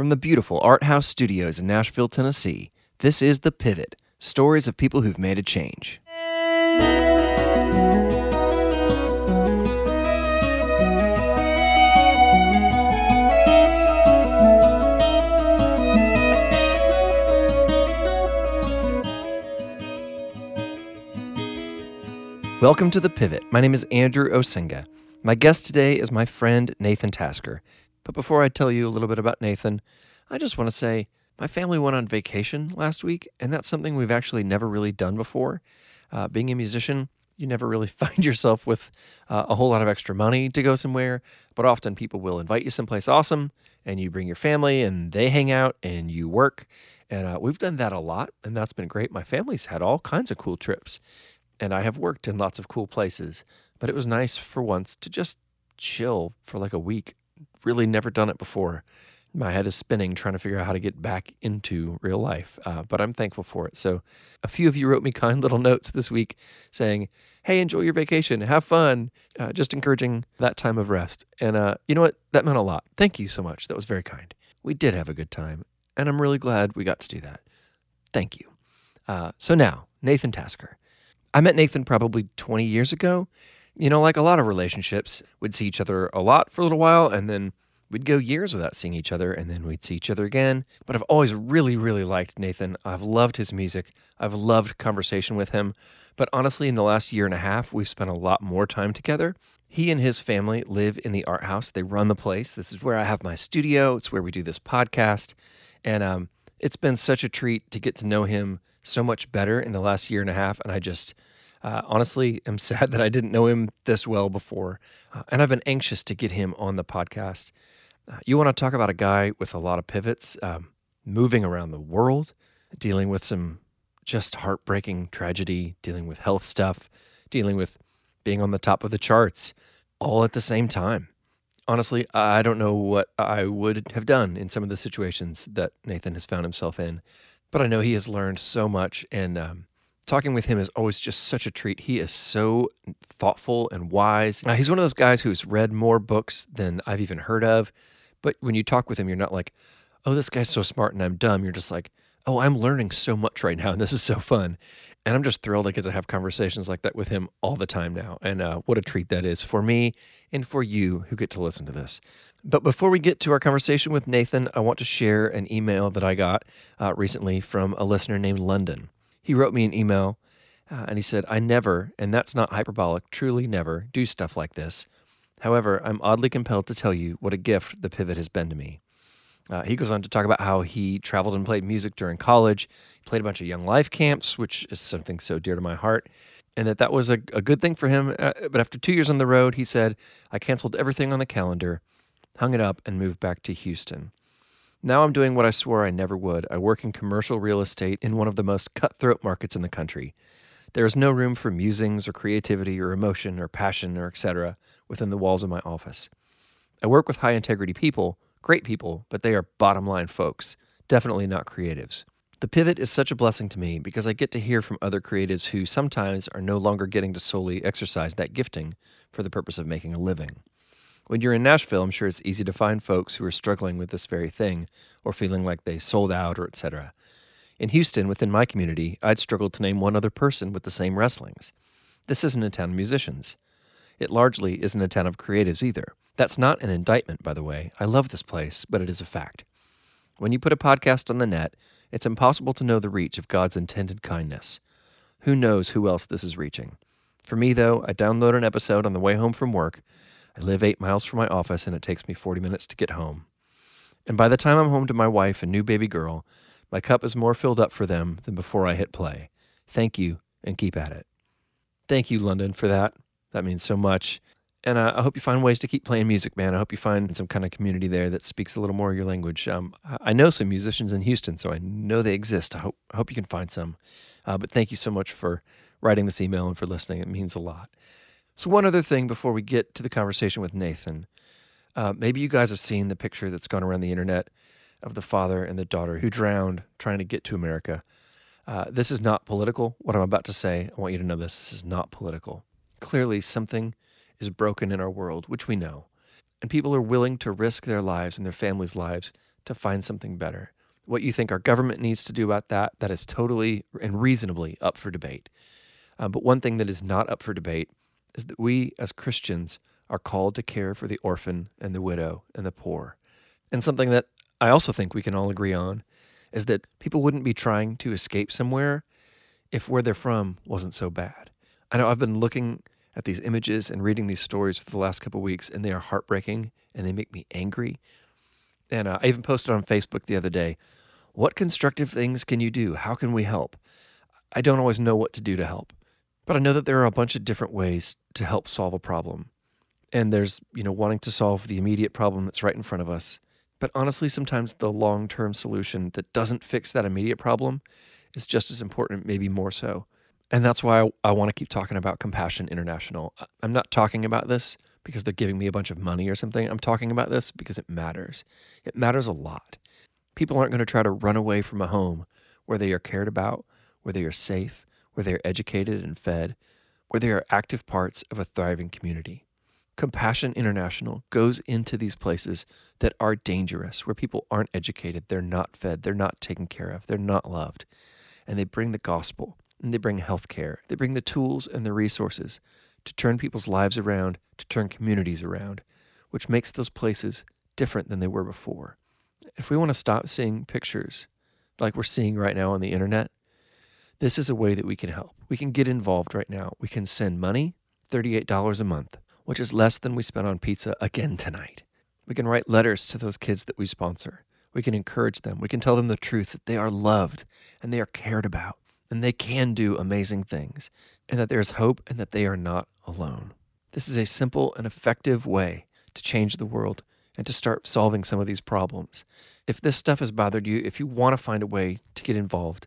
From the beautiful Art House Studios in Nashville, Tennessee, this is The Pivot stories of people who've made a change. Welcome to The Pivot. My name is Andrew Osenga. My guest today is my friend Nathan Tasker. But before I tell you a little bit about Nathan, I just want to say my family went on vacation last week, and that's something we've actually never really done before. Uh, being a musician, you never really find yourself with uh, a whole lot of extra money to go somewhere, but often people will invite you someplace awesome, and you bring your family, and they hang out, and you work. And uh, we've done that a lot, and that's been great. My family's had all kinds of cool trips, and I have worked in lots of cool places, but it was nice for once to just chill for like a week. Really never done it before my head is spinning trying to figure out how to get back into real life. Uh, but I'm thankful for it. So, a few of you wrote me kind little notes this week saying, Hey, enjoy your vacation, have fun, uh, just encouraging that time of rest. And uh, you know what? That meant a lot. Thank you so much. That was very kind. We did have a good time, and I'm really glad we got to do that. Thank you. Uh, so, now, Nathan Tasker. I met Nathan probably 20 years ago. You know, like a lot of relationships, we'd see each other a lot for a little while and then We'd go years without seeing each other, and then we'd see each other again. But I've always really, really liked Nathan. I've loved his music. I've loved conversation with him. But honestly, in the last year and a half, we've spent a lot more time together. He and his family live in the art house. They run the place. This is where I have my studio. It's where we do this podcast. And um, it's been such a treat to get to know him so much better in the last year and a half. And I just, uh, honestly, am sad that I didn't know him this well before. Uh, and I've been anxious to get him on the podcast. Uh, you want to talk about a guy with a lot of pivots, um, moving around the world, dealing with some just heartbreaking tragedy, dealing with health stuff, dealing with being on the top of the charts all at the same time. Honestly, I don't know what I would have done in some of the situations that Nathan has found himself in, but I know he has learned so much. And um, talking with him is always just such a treat. He is so thoughtful and wise. Now, he's one of those guys who's read more books than I've even heard of. But when you talk with him, you're not like, oh, this guy's so smart and I'm dumb. You're just like, oh, I'm learning so much right now and this is so fun. And I'm just thrilled I get to have conversations like that with him all the time now. And uh, what a treat that is for me and for you who get to listen to this. But before we get to our conversation with Nathan, I want to share an email that I got uh, recently from a listener named London. He wrote me an email uh, and he said, I never, and that's not hyperbolic, truly never, do stuff like this. However, I'm oddly compelled to tell you what a gift the pivot has been to me. Uh, he goes on to talk about how he traveled and played music during college, he played a bunch of young life camps, which is something so dear to my heart, and that that was a, a good thing for him. Uh, but after two years on the road, he said, I canceled everything on the calendar, hung it up, and moved back to Houston. Now I'm doing what I swore I never would. I work in commercial real estate in one of the most cutthroat markets in the country. There is no room for musings or creativity or emotion or passion or etc. within the walls of my office. I work with high integrity people, great people, but they are bottom line folks, definitely not creatives. The pivot is such a blessing to me because I get to hear from other creatives who sometimes are no longer getting to solely exercise that gifting for the purpose of making a living. When you're in Nashville, I'm sure it's easy to find folks who are struggling with this very thing or feeling like they sold out or etc. In Houston, within my community, I'd struggled to name one other person with the same wrestlings. This isn't a town of musicians. It largely isn't a town of creatives either. That's not an indictment, by the way. I love this place, but it is a fact. When you put a podcast on the net, it's impossible to know the reach of God's intended kindness. Who knows who else this is reaching? For me, though, I download an episode on the way home from work. I live eight miles from my office, and it takes me 40 minutes to get home. And by the time I'm home to my wife and new baby girl, my cup is more filled up for them than before I hit play. Thank you, and keep at it. Thank you, London, for that. That means so much. And uh, I hope you find ways to keep playing music, man. I hope you find some kind of community there that speaks a little more of your language. Um, I know some musicians in Houston, so I know they exist. I hope, I hope you can find some. Uh, but thank you so much for writing this email and for listening. It means a lot. So, one other thing before we get to the conversation with Nathan. Uh, maybe you guys have seen the picture that's gone around the internet of the father and the daughter who drowned trying to get to America. Uh, this is not political. What I'm about to say, I want you to know this. This is not political. Clearly, something is broken in our world, which we know. And people are willing to risk their lives and their families' lives to find something better. What you think our government needs to do about that, that is totally and reasonably up for debate. Uh, but one thing that is not up for debate is that we as Christians are called to care for the orphan and the widow and the poor. And something that I also think we can all agree on is that people wouldn't be trying to escape somewhere if where they're from wasn't so bad. I know I've been looking at these images and reading these stories for the last couple weeks, and they are heartbreaking and they make me angry. And uh, I even posted on Facebook the other day what constructive things can you do? How can we help? I don't always know what to do to help, but I know that there are a bunch of different ways to help solve a problem. And there's, you know, wanting to solve the immediate problem that's right in front of us. But honestly, sometimes the long term solution that doesn't fix that immediate problem is just as important, maybe more so. And that's why I, I want to keep talking about Compassion International. I'm not talking about this because they're giving me a bunch of money or something. I'm talking about this because it matters. It matters a lot. People aren't going to try to run away from a home where they are cared about, where they are safe, where they are educated and fed, where they are active parts of a thriving community. Compassion International goes into these places that are dangerous, where people aren't educated, they're not fed, they're not taken care of, they're not loved. And they bring the gospel and they bring health care. They bring the tools and the resources to turn people's lives around, to turn communities around, which makes those places different than they were before. If we want to stop seeing pictures like we're seeing right now on the internet, this is a way that we can help. We can get involved right now. We can send money, $38 a month, which is less than we spent on pizza again tonight. We can write letters to those kids that we sponsor. We can encourage them. We can tell them the truth that they are loved and they are cared about and they can do amazing things, and that there is hope and that they are not alone. This is a simple and effective way to change the world and to start solving some of these problems. If this stuff has bothered you, if you want to find a way to get involved,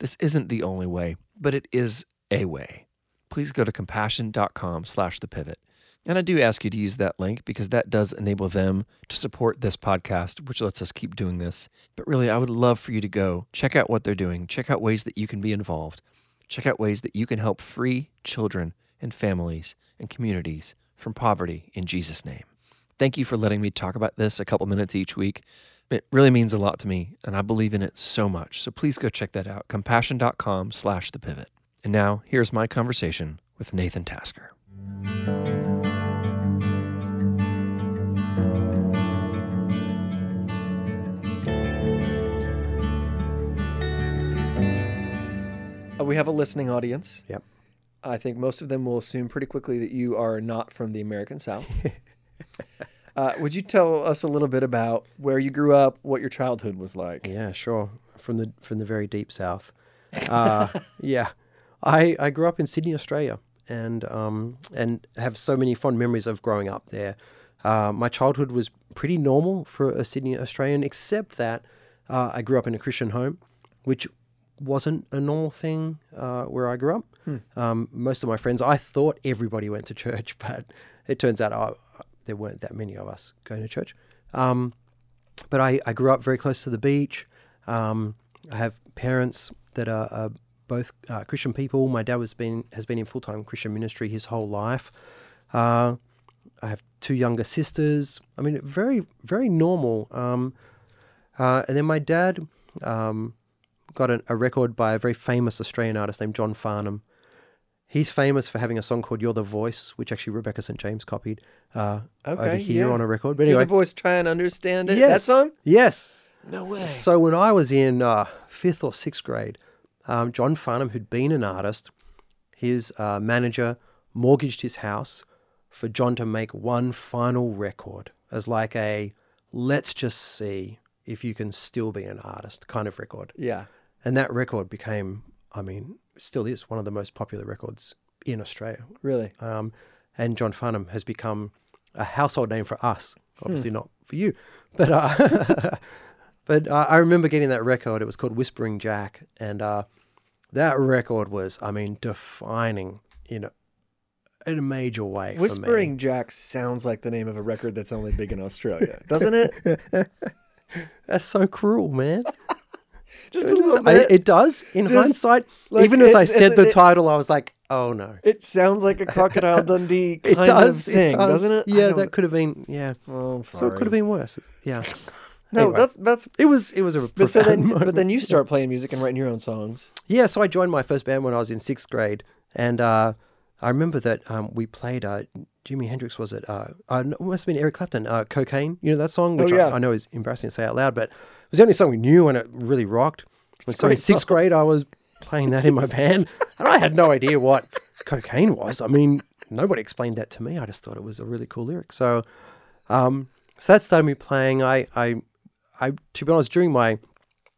this isn't the only way, but it is a way. Please go to compassion.com slash the pivot. And I do ask you to use that link because that does enable them to support this podcast, which lets us keep doing this. But really, I would love for you to go check out what they're doing, check out ways that you can be involved, check out ways that you can help free children and families and communities from poverty in Jesus' name. Thank you for letting me talk about this a couple minutes each week. It really means a lot to me, and I believe in it so much. So please go check that out, compassion.com slash the pivot. And now, here's my conversation with Nathan Tasker. Uh, we have a listening audience. Yep. I think most of them will assume pretty quickly that you are not from the American South. uh, would you tell us a little bit about where you grew up, what your childhood was like? Yeah, sure. From the from the very deep south. Uh, yeah, I I grew up in Sydney, Australia, and um and have so many fond memories of growing up there. Uh, my childhood was pretty normal for a Sydney Australian, except that uh, I grew up in a Christian home, which wasn't a normal thing uh, where I grew up. Hmm. Um, most of my friends, I thought everybody went to church, but it turns out oh, there weren't that many of us going to church. Um, but I, I, grew up very close to the beach. Um, I have parents that are, are both uh, Christian people. My dad been has been in full time Christian ministry his whole life. Uh, I have two younger sisters. I mean, very very normal. Um, uh, and then my dad um, got a, a, record by a very famous Australian artist named John Farnham. He's famous for having a song called "You're the Voice," which actually Rebecca St James copied uh, okay, over here yeah. on a record. But anyway, You're the voice. Try and understand it. Yes, that song. Yes. No way. So when I was in uh, fifth or sixth grade, um, John Farnham, who'd been an artist, his uh, manager mortgaged his house for John to make one final record as like a let's just see if you can still be an artist kind of record. Yeah. And that record became, I mean, still is one of the most popular records in Australia. Really? Um, and John Farnham has become a household name for us. Obviously hmm. not for you, but uh, but uh, I remember getting that record. It was called Whispering Jack, and uh, that record was, I mean, defining in a, in a major way. Whispering Jack sounds like the name of a record that's only big in Australia, doesn't it? that's so cruel, man. just a little bit. I, it does. In just, hindsight, like, even as I said the it, title, I was like, "Oh no!" It sounds like a Crocodile Dundee kind it does, of thing, it does. not it? Yeah, that could have been. Yeah. Oh, so it could have been worse. Yeah. No, Anyway. that's that's. It was it was a But so then, but then you start playing music and writing your own songs. Yeah, so I joined my first band when I was in sixth grade, and uh, I remember that um, we played uh, Jimi Hendrix. Was it? Uh, uh, no, it must have been Eric Clapton. Uh, Cocaine. You know that song, which Oh, yeah. I, I know is embarrassing to say out loud, but was the only song we knew, and it really rocked. And so in sixth grade, I was playing that in my band, and I had no idea what cocaine was. I mean, nobody explained that to me. I just thought it was a really cool lyric. So, um, so that started me playing. I, I, I, to be honest, during my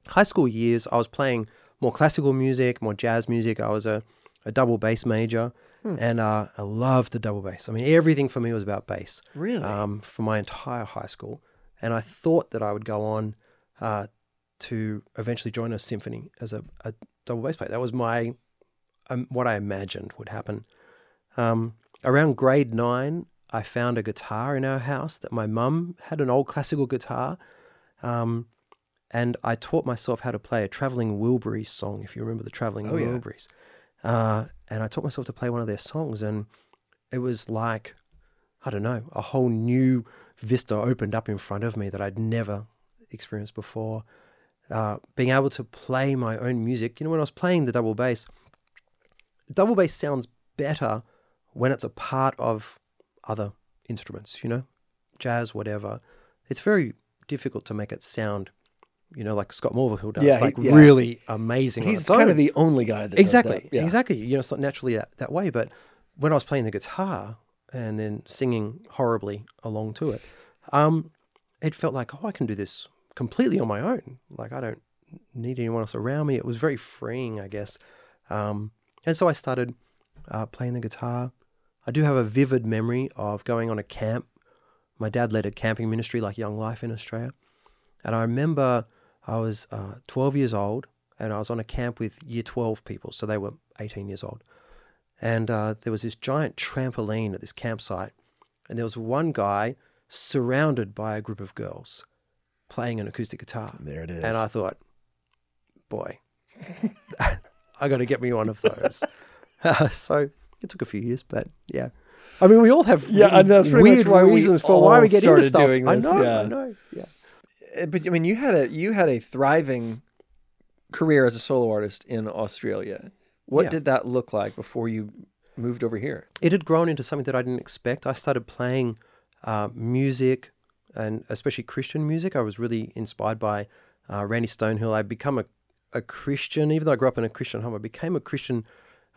high school years, I was playing more classical music, more jazz music. I was a, a double bass major, and uh, I loved the double bass. I mean, everything for me was about bass. Really? Um, for my entire high school, and I thought that I would go on uh, to eventually join a symphony as a, a double bass player. That was my um, what I imagined would happen. Um, around grade nine, I found a guitar in our house that my mum had an old classical guitar. Um, and I taught myself how to play a traveling Wilburys song, if you remember the traveling Oh, yeah. Wilburys. Uh, and I taught myself to play one of their songs, and it was like, I don't know, a whole new vista opened up in front of me that I'd never experienced before. Uh, being able to play my own music, you know, when I was playing the double bass, double bass sounds better when it's a part of other instruments, you know, jazz, whatever. It's very difficult to make it sound, you know, like Scott Morville does, Yeah, he- like yeah. really amazing. He's its kind own. of the only guy that does exactly, that. Yeah. exactly. You know, it's not naturally that, that way. But when I was playing the guitar and then singing horribly along to it, um, it felt like, oh, I can do this completely on my own. Like I don't need anyone else around me. It was very freeing, I guess. Um, and so I started uh, playing the guitar. I do have a vivid memory of going on a camp. My dad led a camping ministry like Young Life in Australia. And I remember I was uh, 12 years old and I was on a camp with year 12 people. So they were 18 years old. And uh, there was this giant trampoline at this campsite. And there was one guy surrounded by a group of girls playing an acoustic guitar. There it is. And I thought, boy, I got to get me one of those. so it took a few years, but yeah. I mean, we all have Yeah, really and that's weird why we reasons for why we get into started stuff. doing I know, yeah. I know. Yeah. Uh, but I mean, you had a you had a thriving career as a solo artist in Australia. What Yeah. did that look like before you moved over here? it had grown into something that I didn't expect. I started playing uh, music, and especially Christian music. I was really inspired by uh, Randy Stonehill. I become a, a Christian, even though I grew up in a Christian home. I became a Christian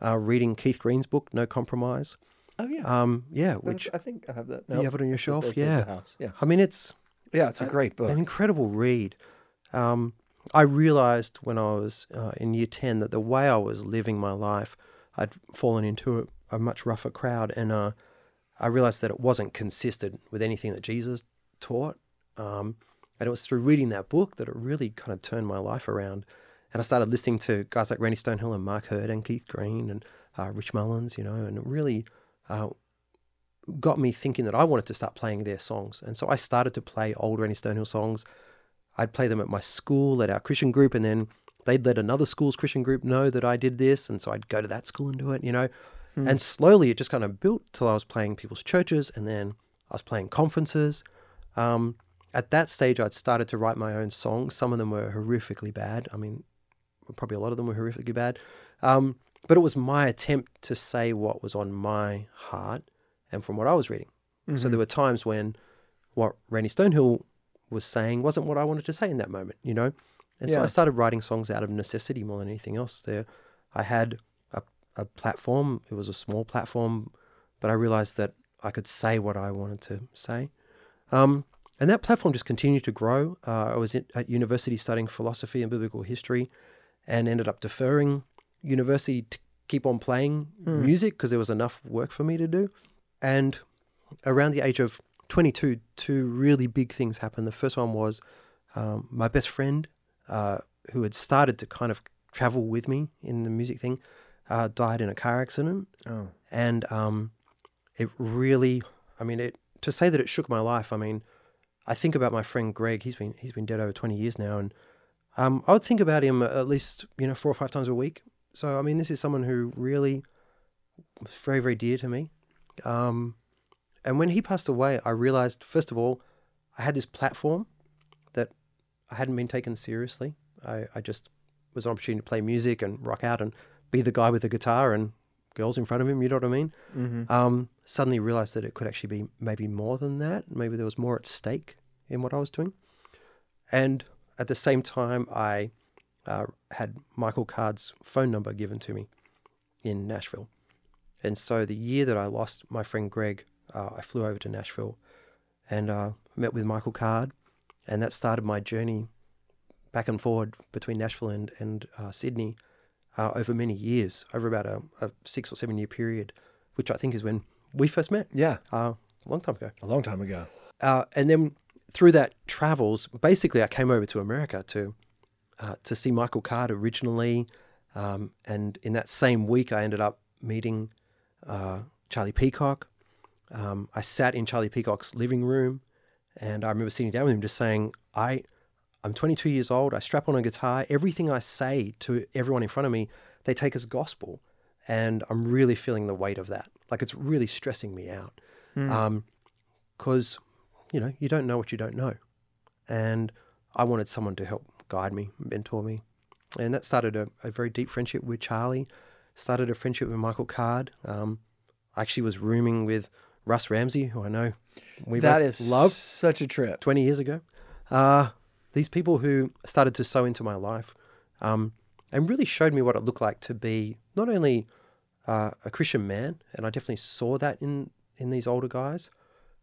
uh, reading Keith Green's book, No Compromise. Oh yeah, Um, yeah, which I think I have that. you have it on your shelf. Yeah. Yeah, I mean it's yeah, it's a great book. an incredible read. Um, I realized when I was uh, in year 10 that the way I was living my life, I'd fallen into a, a much rougher crowd. And uh, I realized that it wasn't consistent with anything that Jesus taught. Um, and it was through reading that book that it really kind of turned my life around. And I started listening to guys like Randy Stonehill and Mark Heard and Keith Green and uh, Rich Mullins, you know, and it really uh, got me thinking that I wanted to start playing their songs. And so I started to play old Randy Stonehill songs. I'd play them at my school, at our Christian group, and then they'd let another school's Christian group know that I did this. And so I'd go to that school and do it, you know. And slowly it just kind of built till I was playing people's churches and then I was playing conferences. Um, at that stage, I'd started to write my own songs. Some of them were horrifically bad. I mean, probably a lot of them were horrifically bad. Um, but it was my attempt to say what was on my heart and from what I was reading. So there were times when what Randy Stonehill was saying wasn't what I wanted to say in that moment, you know? And so I started writing songs out of necessity more than anything else. There, I had a, a platform. It was a small platform, but I realized that I could say what I wanted to say. Um, and that platform just continued to grow. Uh, I was in, at university studying philosophy and biblical history and ended up deferring university to keep on playing music because there was enough work for me to do. And around the age of 22, two really big things happened. The first one was um, my best friend, uh, who had started to kind of travel with me in the music thing, uh, died in a car accident. Oh, And um, it really, I mean, it to say that it shook my life. I mean, I think about my friend Greg. He's been he's been dead over 20 years now, and um, I would think about him at least you know four or five times a week. So I mean, this is someone who really was very very dear to me. Um, and when he passed away, I realized first of all, I had this platform that I hadn't been taken seriously. I, I just was an opportunity to play music and rock out and be the guy with the guitar and girls in front of him. You know what I mean? Mm-hmm. Um, suddenly realized that it could actually be maybe more than that. Maybe there was more at stake in what I was doing. And at the same time, I uh, had Michael Card's phone number given to me in Nashville. And so the year that I lost my friend Greg, uh, I flew over to Nashville and uh, met with Michael Card. And that started my journey back and forward between Nashville and, and uh, Sydney uh, over many years, over about a, a, six or seven year period, which I think is when we first met Yeah, uh, a long time ago. a long time ago. Uh, and then through that travels, basically, I came over to America to uh, to see Michael Card originally, um, and in that same week, I ended up meeting uh, Charlie Peacock. Um, I sat in Charlie Peacock's living room, and I remember sitting down with him, just saying, "I, I'm 22 years old. I strap on a guitar. Everything I say to everyone in front of me, they take as gospel, and I'm really feeling the weight of that. Like it's really stressing me out." Because you know you don't know what you don't know, and I wanted someone to help guide me, mentor me, and that started a, a very deep friendship with Charlie. Started a friendship with Michael Card. Um, I actually was rooming with Russ Ramsey, who I know we that both is love such a trip. 20 years ago. Uh, these people who started to sow into my life um, and really showed me what it looked like to be not only uh, a Christian man, and I definitely saw that in, in these older guys,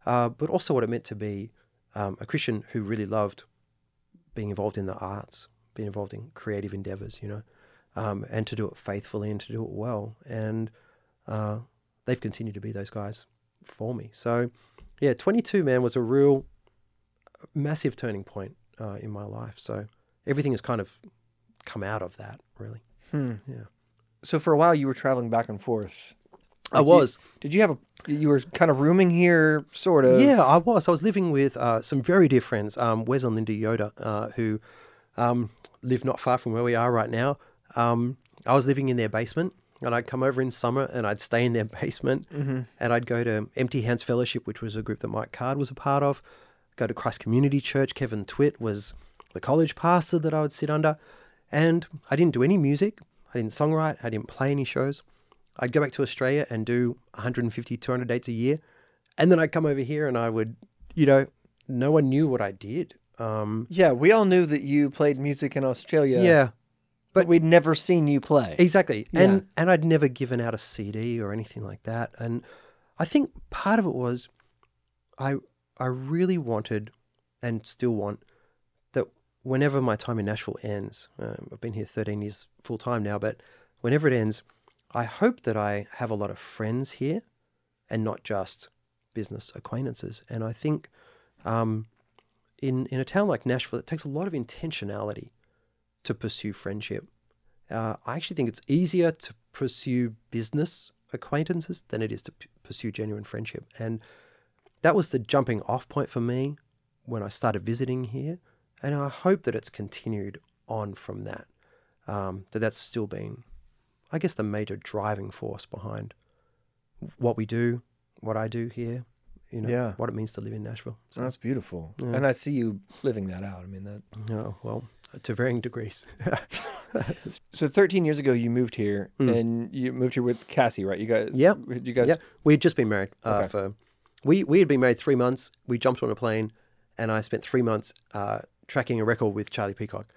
uh, but also what it meant to be um, a Christian who really loved being involved in the arts, being involved in creative endeavors, you know, um, and to do it faithfully and to do it well. And uh, they've continued to be those guys for me. So, yeah, 22, man, was a real massive turning point uh, in my life. So everything has kind of come out of that, really. Hmm. Yeah. So for a while, you were traveling back and forth. I Like, you- was. Did you have a? You were kind of rooming here, sort of. Yeah, I was. I was living with uh, some very dear friends, um, Wes and Linda Yoda, uh, who um, live not far from where we are right now. Um, I was living in their basement, and I'd come over in summer and I'd stay in their basement, and I'd go to Empty Hands Fellowship, which was a group that Mike Card was a part of. Go to Christ Community Church. Kevin Twit was the college pastor that I would sit under, and I didn't do any music. I didn't songwrite. I didn't play any shows. I'd go back to Australia and do 150, 200 dates a year. And then I'd come over here and I would, you know, no one knew what I did. Um, Yeah, we all knew that you played music in Australia. yeah, but we'd never seen you play. exactly. Yeah. And and I'd never given out a CD or anything like that. And I think part of it was I I really wanted and still want that whenever my time in Nashville ends, um, I've been here 13 years full time now, but whenever it ends, I hope that I have a lot of friends here and not just business acquaintances. And I think um, in, in a town like Nashville, it takes a lot of intentionality to pursue friendship. Uh, I actually think it's easier to pursue business acquaintances than it is to p- pursue genuine friendship. And that was the jumping off point for me when I started visiting here. And I hope that it's continued on from that, um, that that's still been, I guess, the major driving force behind what we do, what I do here, you know, Yeah. what it means to live in Nashville. So, That's beautiful, Yeah. and I see you living that out. I mean that. oh, well, to varying degrees. So 13 years ago, you moved here, Mm. and you moved here with Cassie, right? You guys. Yeah. You guys. Yeah, we had just been married. Uh, Okay. For we we had been married three months. We jumped on a plane, and I spent three months uh, tracking a record with Charlie Peacock.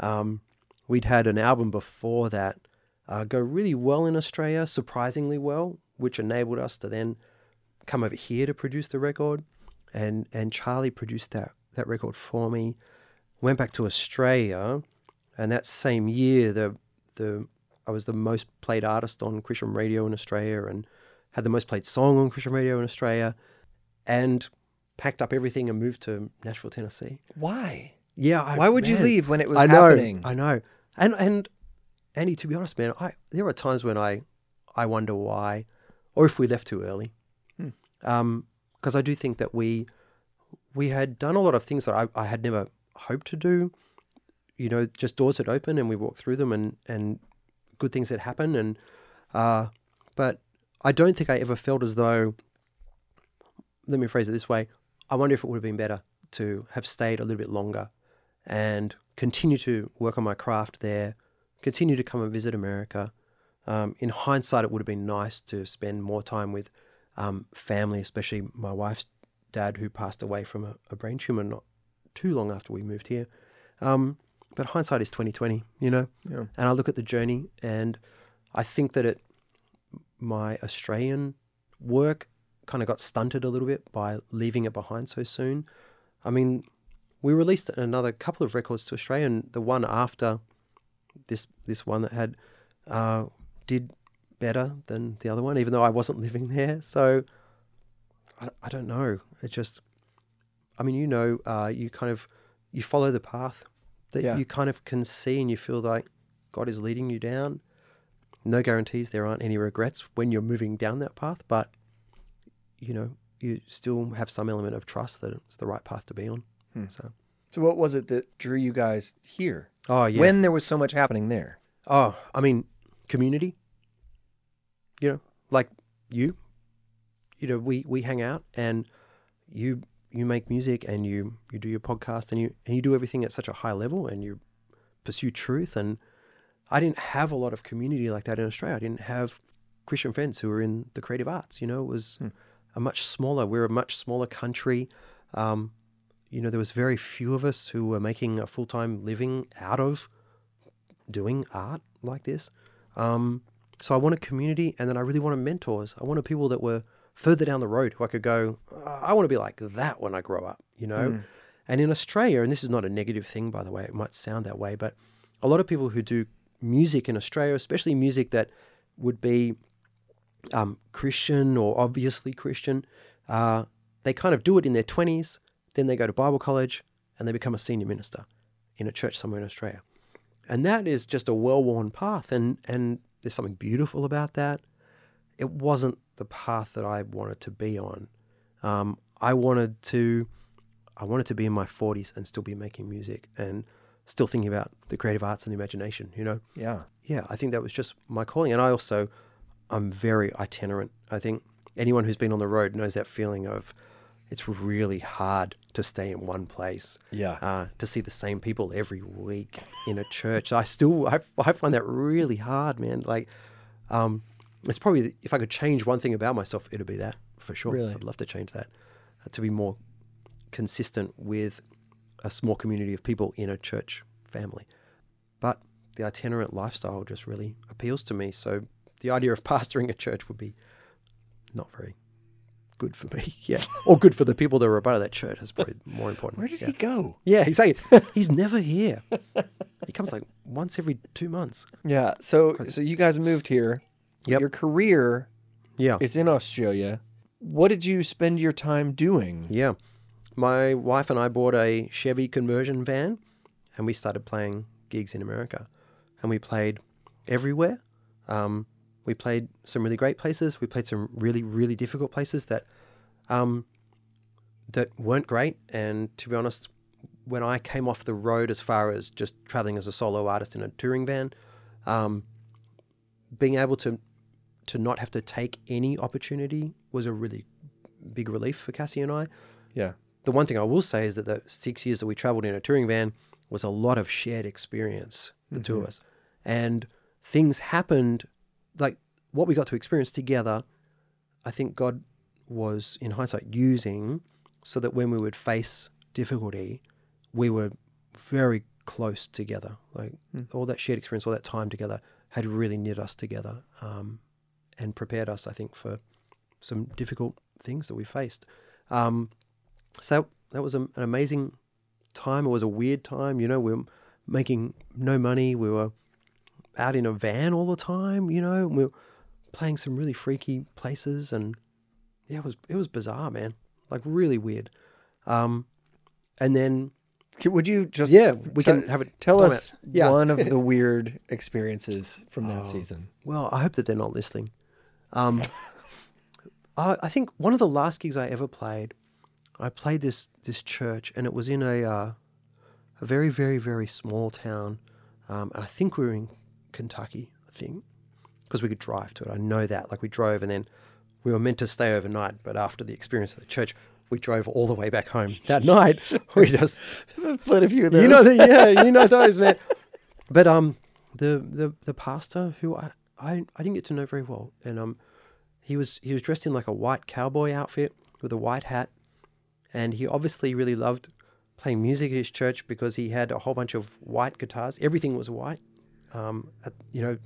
Um, we'd had an album before that uh, go really well in Australia, surprisingly well, which enabled us to then come over here to produce the record. And and Charlie produced that that record for me. Went back to Australia, and that same year the the I was the most played artist on Christian radio in Australia and had the most played song on Christian radio in Australia and packed up everything and moved to Nashville, Tennessee. Why? Yeah. I, Why would you leave when it was I know. happening? I know. And and Andy, to be honest, man, I there are times when I I wonder why or if we left too early. Hmm. Um, because I do think that we we had done a lot of things that I, I had never hoped to do. You know, just doors had opened and we walked through them and, and good things had happened and uh but I don't think I ever felt as though let me phrase it this way, I wonder if it would have been better to have stayed a little bit longer and continue to work on my craft there, continue to come and visit America. Um, in hindsight, it would have been nice to spend more time with um, family, especially my wife's dad, who passed away from a, a brain tumor not too long after we moved here. Um, but hindsight is twenty twenty, you know. Yeah. And I look at the journey, and I think that it, my Australian work, kind of got stunted a little bit by leaving it behind so soon. I mean, we released another couple of records to Australia, and the one after this this one that had uh, did better than the other one, even though I wasn't living there. So I, I don't know. It just, I mean, you know, uh, you kind of you follow the path that Yeah. you kind of can see, and you feel like God is leading you down. No guarantees. There aren't any regrets when you're moving down that path, but you know, you still have some element of trust that it's the right path to be on. Hmm. So, So what was it that drew you guys here? oh yeah. When there was so much happening there? Oh, I mean, community. You know, like you. You know, we we hang out and you you make music and you you do your podcast and you and you do everything at such a high level and you pursue truth and I didn't have a lot of community like that in Australia. I didn't have Christian friends who were in the creative arts. You know, it was Hmm. A much smaller. We're a much smaller country. Um, you know, there was very few of us who were making a full time living out of doing art like this. Um, so I wanted community, and then I really wanted mentors. I wanted people that were further down the road who I could go. "Oh, I want to be like that when I grow up, you know. Mm. And in Australia, and this is not a negative thing, by the way, it might sound that way, but a lot of people who do music in Australia, especially music that would be um, Christian or obviously Christian, uh, they kind of do it in their 20s, then they go to Bible college and they become a senior minister in a church somewhere in Australia. And that is just a well worn path. And, and there's something beautiful about that. It wasn't the path that I wanted to be on. Um, I wanted to, I wanted to be in my 40s and still be making music and still thinking about the creative arts and the imagination, you know? Yeah. yeah, I think that was just my calling. And I also, I'm very itinerant. I think anyone who's been on the road knows that feeling of it's really hard to stay in one place, Yeah. uh, to see the same people every week in a church. I still, I, I find that really hard, man. Like, um, it's probably, if I could change one thing about myself, it'd be that for sure. Really? I'd love to change that, uh, to be more consistent with a small community of people in a church family. But the itinerant lifestyle just really appeals to me. So the idea of pastoring a church would be not very good for me. Yeah. Or good for the people that were a part of that church. That's probably more important. Where did yeah. he go? Yeah, exactly. He's never here. He comes like once every two months. Yeah. So so you guys moved here. Yep. Your career Yeah. is in Australia. What did you spend your time doing? Yeah. My wife and I bought a Chevy conversion van and we started playing gigs in America. And we played everywhere. Um, we played some really great places. We played some really, really difficult places that um, that weren't great. And to be honest, when I came off the road as far as just traveling as a solo artist in a touring van, um, being able to to not have to take any opportunity was a really big relief for Cassie and I Yeah. the one thing I will say is that the six years that we traveled in a touring van was a lot of shared experience, the two of us. And things happened, like what we got to experience together, I think God was, in hindsight, using so that when we would face difficulty, we were very close together. Like all that shared experience, all that time together had really knit us together um, and prepared us, I think, for some difficult things that we faced. Um, so that was a, an amazing time. It was a weird time. You know, we were making no money. We were out in a van all the time. You know, and we were playing some really freaky places, and yeah, it was it was bizarre, man. Like really weird. Um, and then Would you just yeah, we te- can have it. tell us. Yeah. one of the weird experiences from that Oh. season? Well, I hope that they're not listening. Um, I, I think one of the last gigs I ever played, I played this this church, and it was in a uh, a very very very small town, um, and I think we were in Kentucky. I think because we could drive to it. I know that. Like we drove, and then we were meant to stay overnight, but after the experience of the church, we drove all the way back home that night. We just played a few of those. you know the, yeah you know those man. But um the the the pastor who I, I I didn't get to know very well, and um he was he was dressed in like a white cowboy outfit with a white hat, and he obviously really loved playing music at his church because he had a whole bunch of white guitars. Everything was white, um, at, you know,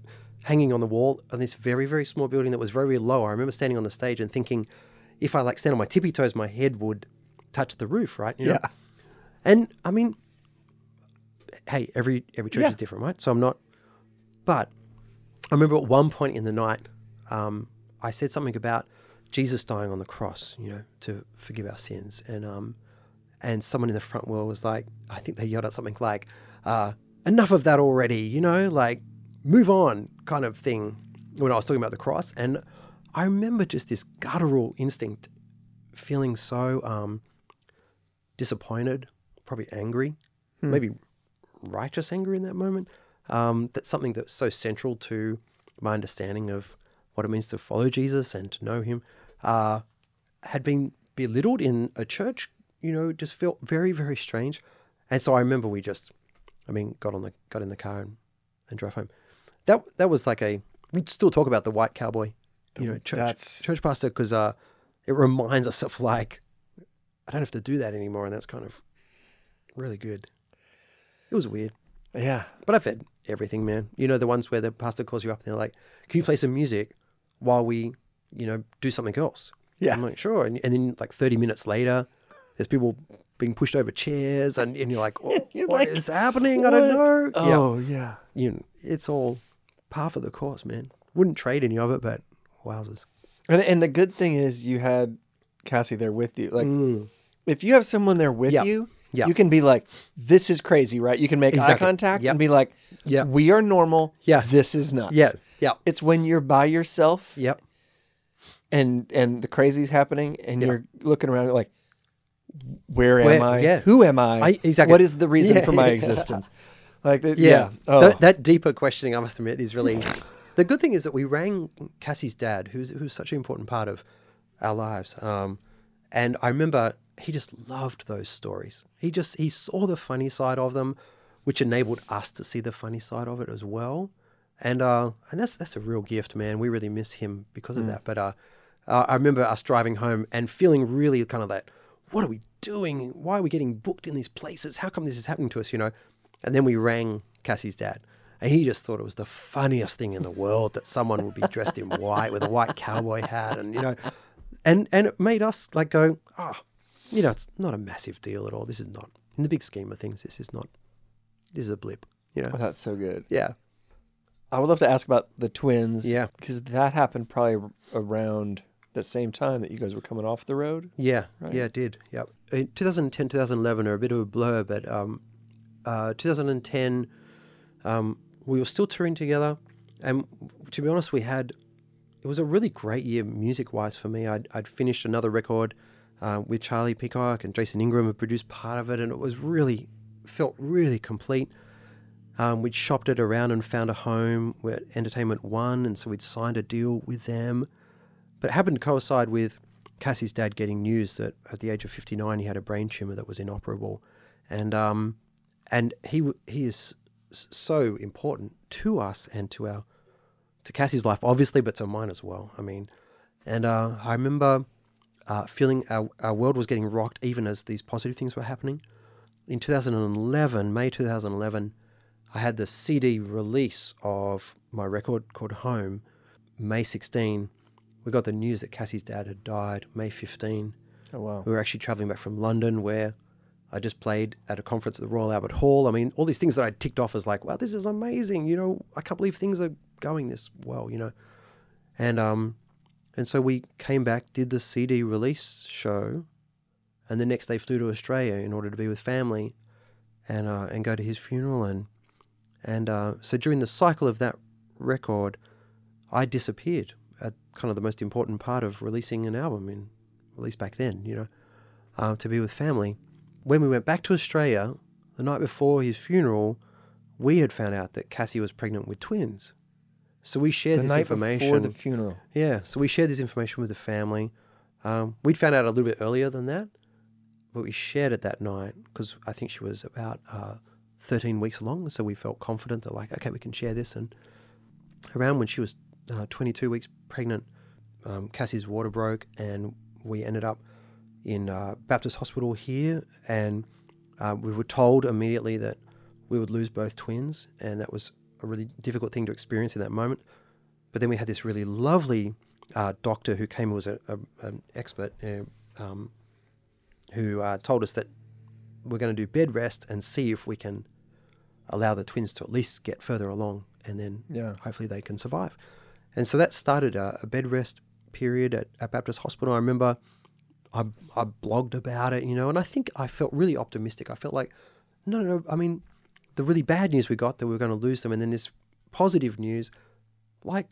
hanging on the wall on this very very small building that was very very low. I remember standing on the stage and thinking, if I like stand on my tippy toes, my head would touch the roof, right? You know? Yeah. And I mean, hey, every every church Yeah. is different, right? So I'm not. But I remember at one point in the night, um, I said something about Jesus dying on the cross, you know, to forgive our sins, and um, and someone in the front row was like, I think they yelled out something like, uh, "Enough of that already," you know, like move on, kind of thing. When I was talking about the cross, and I remember just this guttural instinct, feeling so um, disappointed, probably angry, maybe righteous anger in that moment. Um, that's something that's so central to my understanding of what it means to follow Jesus and to know Him. Uh, had been belittled in a church, you know, just felt very, very strange. And so I remember we just, I mean, got on the got in the car and, and drove home. That that was like a we'd still talk about the white cowboy, you know, church that's- church pastor because uh, it reminds us of like I don't have to do that anymore, and that's kind of really good. It was weird. Yeah. But I've had everything, man. You know, the ones where the pastor calls you up and they're like, can you play some music while we, you know, do something else? Yeah. I'm like, sure. And, and then like 30 minutes later, there's people being pushed over chairs and, and you're like, oh, You're what like, is happening? I don't know. Oh yeah. Yeah. You know, it's all par for the course, man. Wouldn't trade any of it, but wowzers. And and the good thing is you had Cassie there with you. Like Mm. if you have someone there with Yeah. you, Yeah. you can be like, "This is crazy," right? You can make eye contact Yep. and be like, Yeah. we are normal. Yeah. this is nuts." Yeah. Yeah. It's when you're by yourself Yep. and and the crazy's happening and you're looking around like, "Where am Where- I? yeah. Who am I? I- exactly. What is the reason Yeah. for my existence?" Like, the, Yeah. yeah. Oh. That, that deeper questioning, I must admit, is really. the good thing is that we rang Cassie's dad, who's who's such an important part of our lives. Um, and I remember he just loved those stories. He just he saw the funny side of them, which enabled us to see the funny side of it as well. And uh, and that's that's a real gift, man. We really miss him because of that. But uh, uh, I remember us driving home and feeling really kind of that. What are we doing? Why are we getting booked in these places? How come this is happening to us? You know. And then we rang Cassie's dad, and he just thought it was the funniest thing in the world that someone would be dressed in white with a white cowboy hat, and you know, and and it made us like go, ah, you know, it's not a massive deal at all. This is not in the big scheme of things. This is not. This is a blip. You know. Oh, that's so good. Yeah. I would love to ask about the twins. Yeah. Because that happened probably around the same time that you guys were coming off the road. Yeah, Right. yeah, it did. Yep. In 2010, 2011 are a bit of a blur, but um, uh, 2010, um, we were still touring together, and to be honest, we had it was a really great year music wise for me. I'd, I'd finished another record uh, with Charlie Peacock and Jason Ingram had produced part of it, and it was really felt really complete. Um, we'd shopped it around and found a home at Entertainment One, and so we'd signed a deal with them. But it happened to coincide with Cassie's dad getting news that at the age of 59 he had a brain tumor that was inoperable, and um, and he he is so important to us and to our to Cassie's life, obviously, but to mine as well. I mean, and uh, I remember uh, feeling our, our world was getting rocked even as these positive things were happening. In 2011, May 2011, I had the CD release of my record called Home, May 16. We got the news that Cassie's dad had died May 15. Oh wow. We were actually traveling back from London where I just played at a conference at the Royal Albert Hall. I mean, all these things that I ticked off as like, wow, this is amazing. You know, I can't believe things are going this well, you know. And um and so we came back, did the CD release show, and the next day flew to Australia in order to be with family and uh, and go to his funeral and and uh, so during the cycle of that record, I disappeared at kind of the most important part of releasing an album in at least back then, you know, uh, to be with family. When we went back to Australia, the night before his funeral, we had found out that Cassie was pregnant with twins. So we shared The this night information. before the funeral. Yeah, so we shared this information with the family. Um, we'd found out a little bit earlier than that, but we shared it that night because I think she was about uh, 13 weeks along. So we felt confident that, like, okay, we can share this. And around when she was uh, 22 weeks pregnant, um, Cassie's water broke, and we ended up in uh, Baptist Hospital here. And uh, we were told immediately that we would lose both twins, and that was a really difficult thing to experience in that moment. But then we had this really lovely uh, doctor who came, who was a, a, an expert, uh, um, who uh, told us that we're going to do bed rest and see if we can allow the twins to at least get further along, and then Yeah. hopefully they can survive. And so that started a, a bed rest period at, at Baptist Hospital. I remember I, I blogged about it, you know, and I think I felt really optimistic. I felt like, no, no, no. I mean, the really bad news we got that we were going to lose them, and then this positive news, like,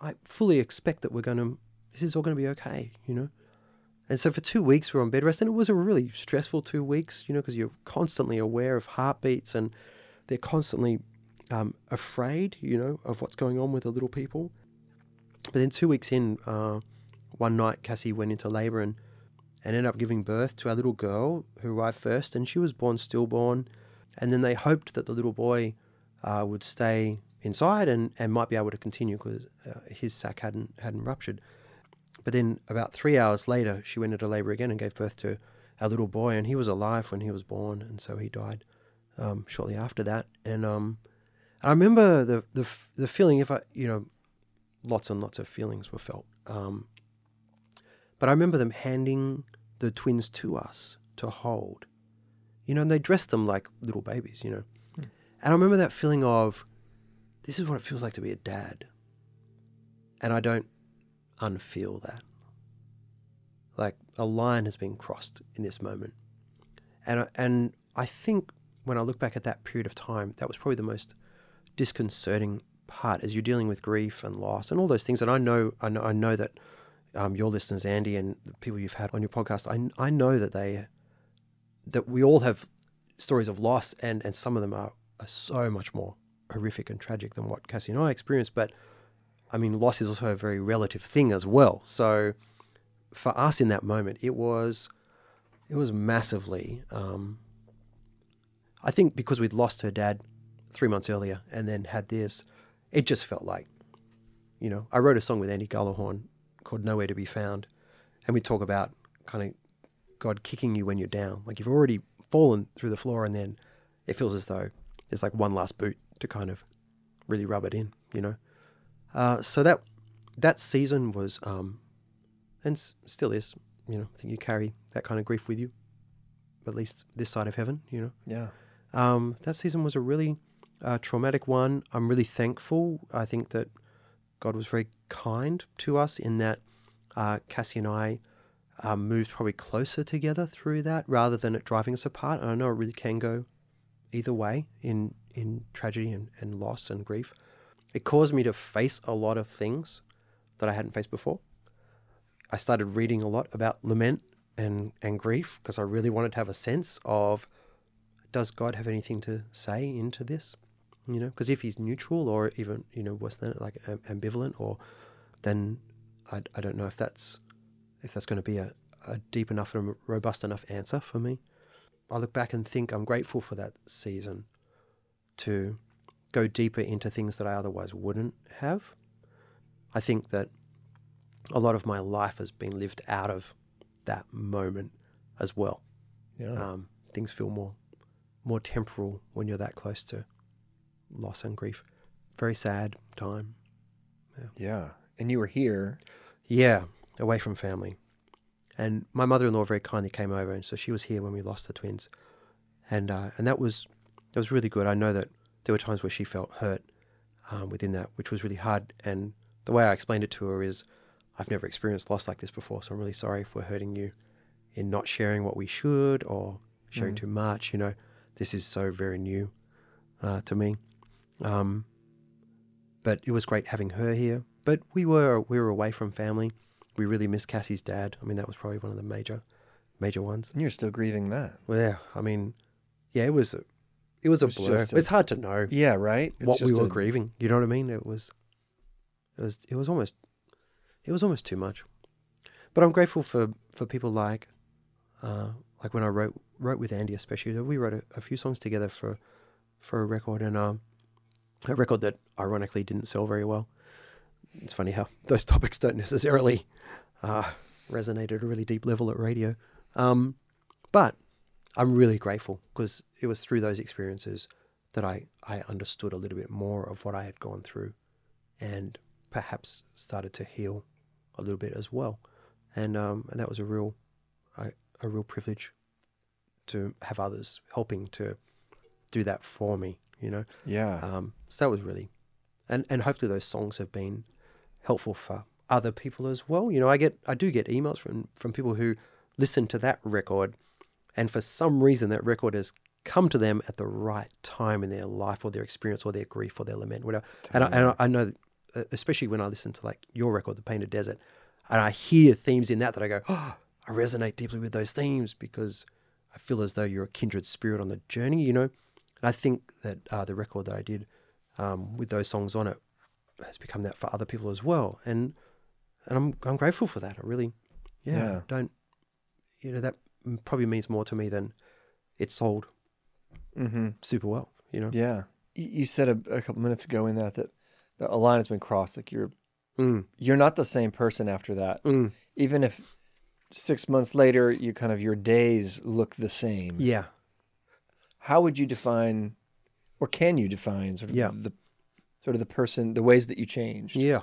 I fully expect that we're going to, this is all going to be okay, you know. And so for two weeks we we're on bed rest, and it was a really stressful two weeks, you know, because you're constantly aware of heartbeats and they're constantly um, afraid, you know, of what's going on with the little people. But then two weeks in, uh, one night Cassie went into labour and, and ended up giving birth to our little girl who arrived first, and she was born stillborn. And then they hoped that the little boy uh, would stay inside and, and might be able to continue because uh, his sac hadn't hadn't ruptured. But then about three hours later, she went into labour again and gave birth to our little boy, and he was alive when he was born, and so he died um, shortly after that. And um, I remember the the the feeling. If I you know, lots and lots of feelings were felt. Um, but I remember them handing the twins to us to hold. You know, and they dressed them like little babies. You know, and I remember that feeling of, this is what it feels like to be a dad. And I don't unfeel that. Like a line has been crossed in this moment. And and I think when I look back at that period of time, that was probably the most disconcerting part as you're dealing with grief and loss and all those things. And I know I know, I know that um, your listeners, Andy, and the people you've had on your podcast, I, I know that they that we all have stories of loss, and and some of them are, are so much more horrific and tragic than what Cassie and I experienced. But I mean, loss is also a very relative thing as well. So for us in that moment, it was it was massively. Um, I think because we'd lost her dad three months earlier and then had this, it just felt like, you know, I wrote a song with Andy Gullahorn called Nowhere to Be Found. And we talk about kind of God kicking you when you're down. Like you've already fallen through the floor and then it feels as though there's like one last boot to kind of really rub it in, you know? Uh, so that that season was, um, and s- still is, you know, I think you carry that kind of grief with you, at least this side of heaven, you know? Yeah. Um, that season was a really uh, traumatic one. I'm really thankful. I think that God was very kind to us in that uh, Cassie and I uh, moved probably closer together through that rather than it driving us apart. And I know it really can go either way in, in tragedy and, and loss and grief. It caused me to face a lot of things that I hadn't faced before. I started reading a lot about lament and, and grief because I really wanted to have a sense of does God have anything to say into this? You know, because if he's neutral or even, you know, worse than it, like am- ambivalent, or then I, I don't know if that's if that's going to be a, a deep enough and robust enough answer for me. I look back and think I'm grateful for that season to go deeper into things that I otherwise wouldn't have. I think that a lot of my life has been lived out of that moment as well. Yeah. Um, things feel more more temporal when you're that close to loss and grief. Very sad time. yeah. And you were here. Yeah, away from family. And my mother-in-law very kindly came over, and so she was here when we lost the twins, and uh, and that was that was really good. I know that there were times where she felt hurt um, within that, which was really hard. And the way I explained it to her is, I've never experienced loss like this before, so I'm really sorry if we're hurting you in not sharing what we should or sharing too much. You know, this is so very new uh, to me. Um, but it was great having her here. But we were we were away from family. We really missed Cassie's dad. I mean, that was probably one of the major major ones. And you're still grieving that. Well, yeah, I mean, yeah, it was a, it was a was blur. a- it's hard to know Yeah, right? It's what we were a- grieving. You know what I mean? It was it was it was almost it was almost too much. but I'm grateful for for people like uh, like when I wrote wrote with Andy especially. We wrote a, a few songs together for for a record and um, a record that ironically didn't sell very well. It's funny how those topics don't necessarily uh, resonate at a really deep level at radio. Um, but I'm really grateful because it was through those experiences that I, I understood a little bit more of what I had gone through and perhaps started to heal a little bit as well. And, um, and that was a real, a, a real privilege to have others helping to do that for me, you know? Yeah. Um, so that was really, and, and hopefully those songs have been helpful for other people as well. You know, I get, I do get emails from, from people who listen to that record and for some reason that record has come to them at the right time in their life or their experience or their grief or their lament, whatever. And I, and I, I know, uh, especially when I listen to like your record, The Painted Desert, and I hear themes in that that I go, oh, I resonate deeply with those themes because I feel as though you're a kindred spirit on the journey, you know? And I think that uh, the record that I did um, with those songs on it has become that for other people as well. And and I'm I'm grateful for that. I really, yeah, Yeah. don't, you know, that probably means more to me than it sold mm-hmm. super well, you know? Yeah. You said a, a couple minutes ago in that that a line has been crossed. Like you're Mm, you're not the same person after that. mm, Even if six months later you kind of your days look the same. yeah. How would you define, or can you define sort of Yeah. the sort of the person, the ways that you changed? Yeah.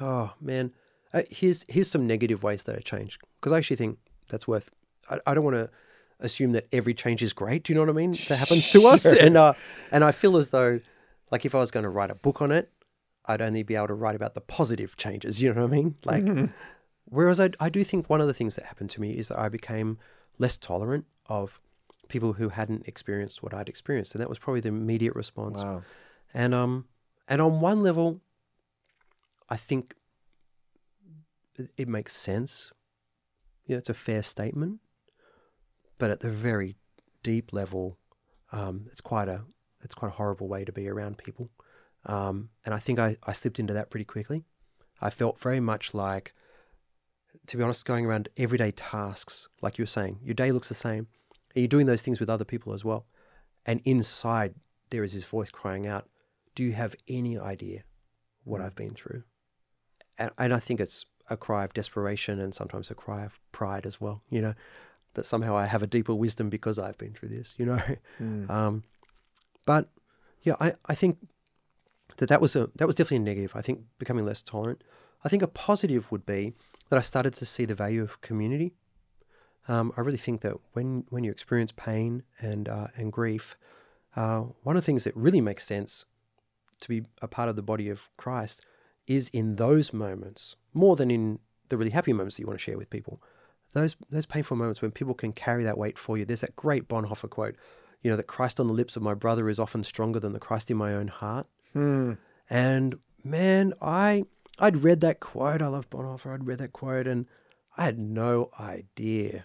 Oh man, uh, here's here's some negative ways that I changed because I actually think that's worth. I, I don't want to assume that every change is great. Do you know what I mean? That happens to us, and uh, and I feel as though, like if I was going to write a book on it, I'd only be able to write about the positive changes. You know what I mean? Like, whereas I I do think one of the things that happened to me is that I became less tolerant of people who hadn't experienced what I'd experienced, and that was probably the immediate response. Wow. And um and on one level I think it- it makes sense. Yeah, it's a fair statement. But at the very deep level, um, it's quite a it's quite a horrible way to be around people. Um, and I think I, I slipped into that pretty quickly. I felt very much like to be honest, going around everyday tasks, like you were saying, your day looks the same. And you're doing those things with other people as well. And inside there is this voice crying out, Do you have any idea what I've been through? And, and I think it's a cry of desperation and sometimes a cry of pride as well, you know, that somehow I have a deeper wisdom because I've been through this, you know. Mm. Um, but yeah, I, I think that that was a that was definitely a negative. I think becoming less tolerant. I think a positive would be that I started to see the value of community. Um, I really think that when when you experience pain and uh, and grief, uh, one of the things that really makes sense to be a part of the body of Christ is in those moments more than in the really happy moments that you want to share with people. Those those painful moments when people can carry that weight for you. There's that great Bonhoeffer quote, you know, that Christ on the lips of my brother is often stronger than the Christ in my own heart. Hmm. And man, I I'd read that quote. I love Bonhoeffer. I'd read that quote, and I had no idea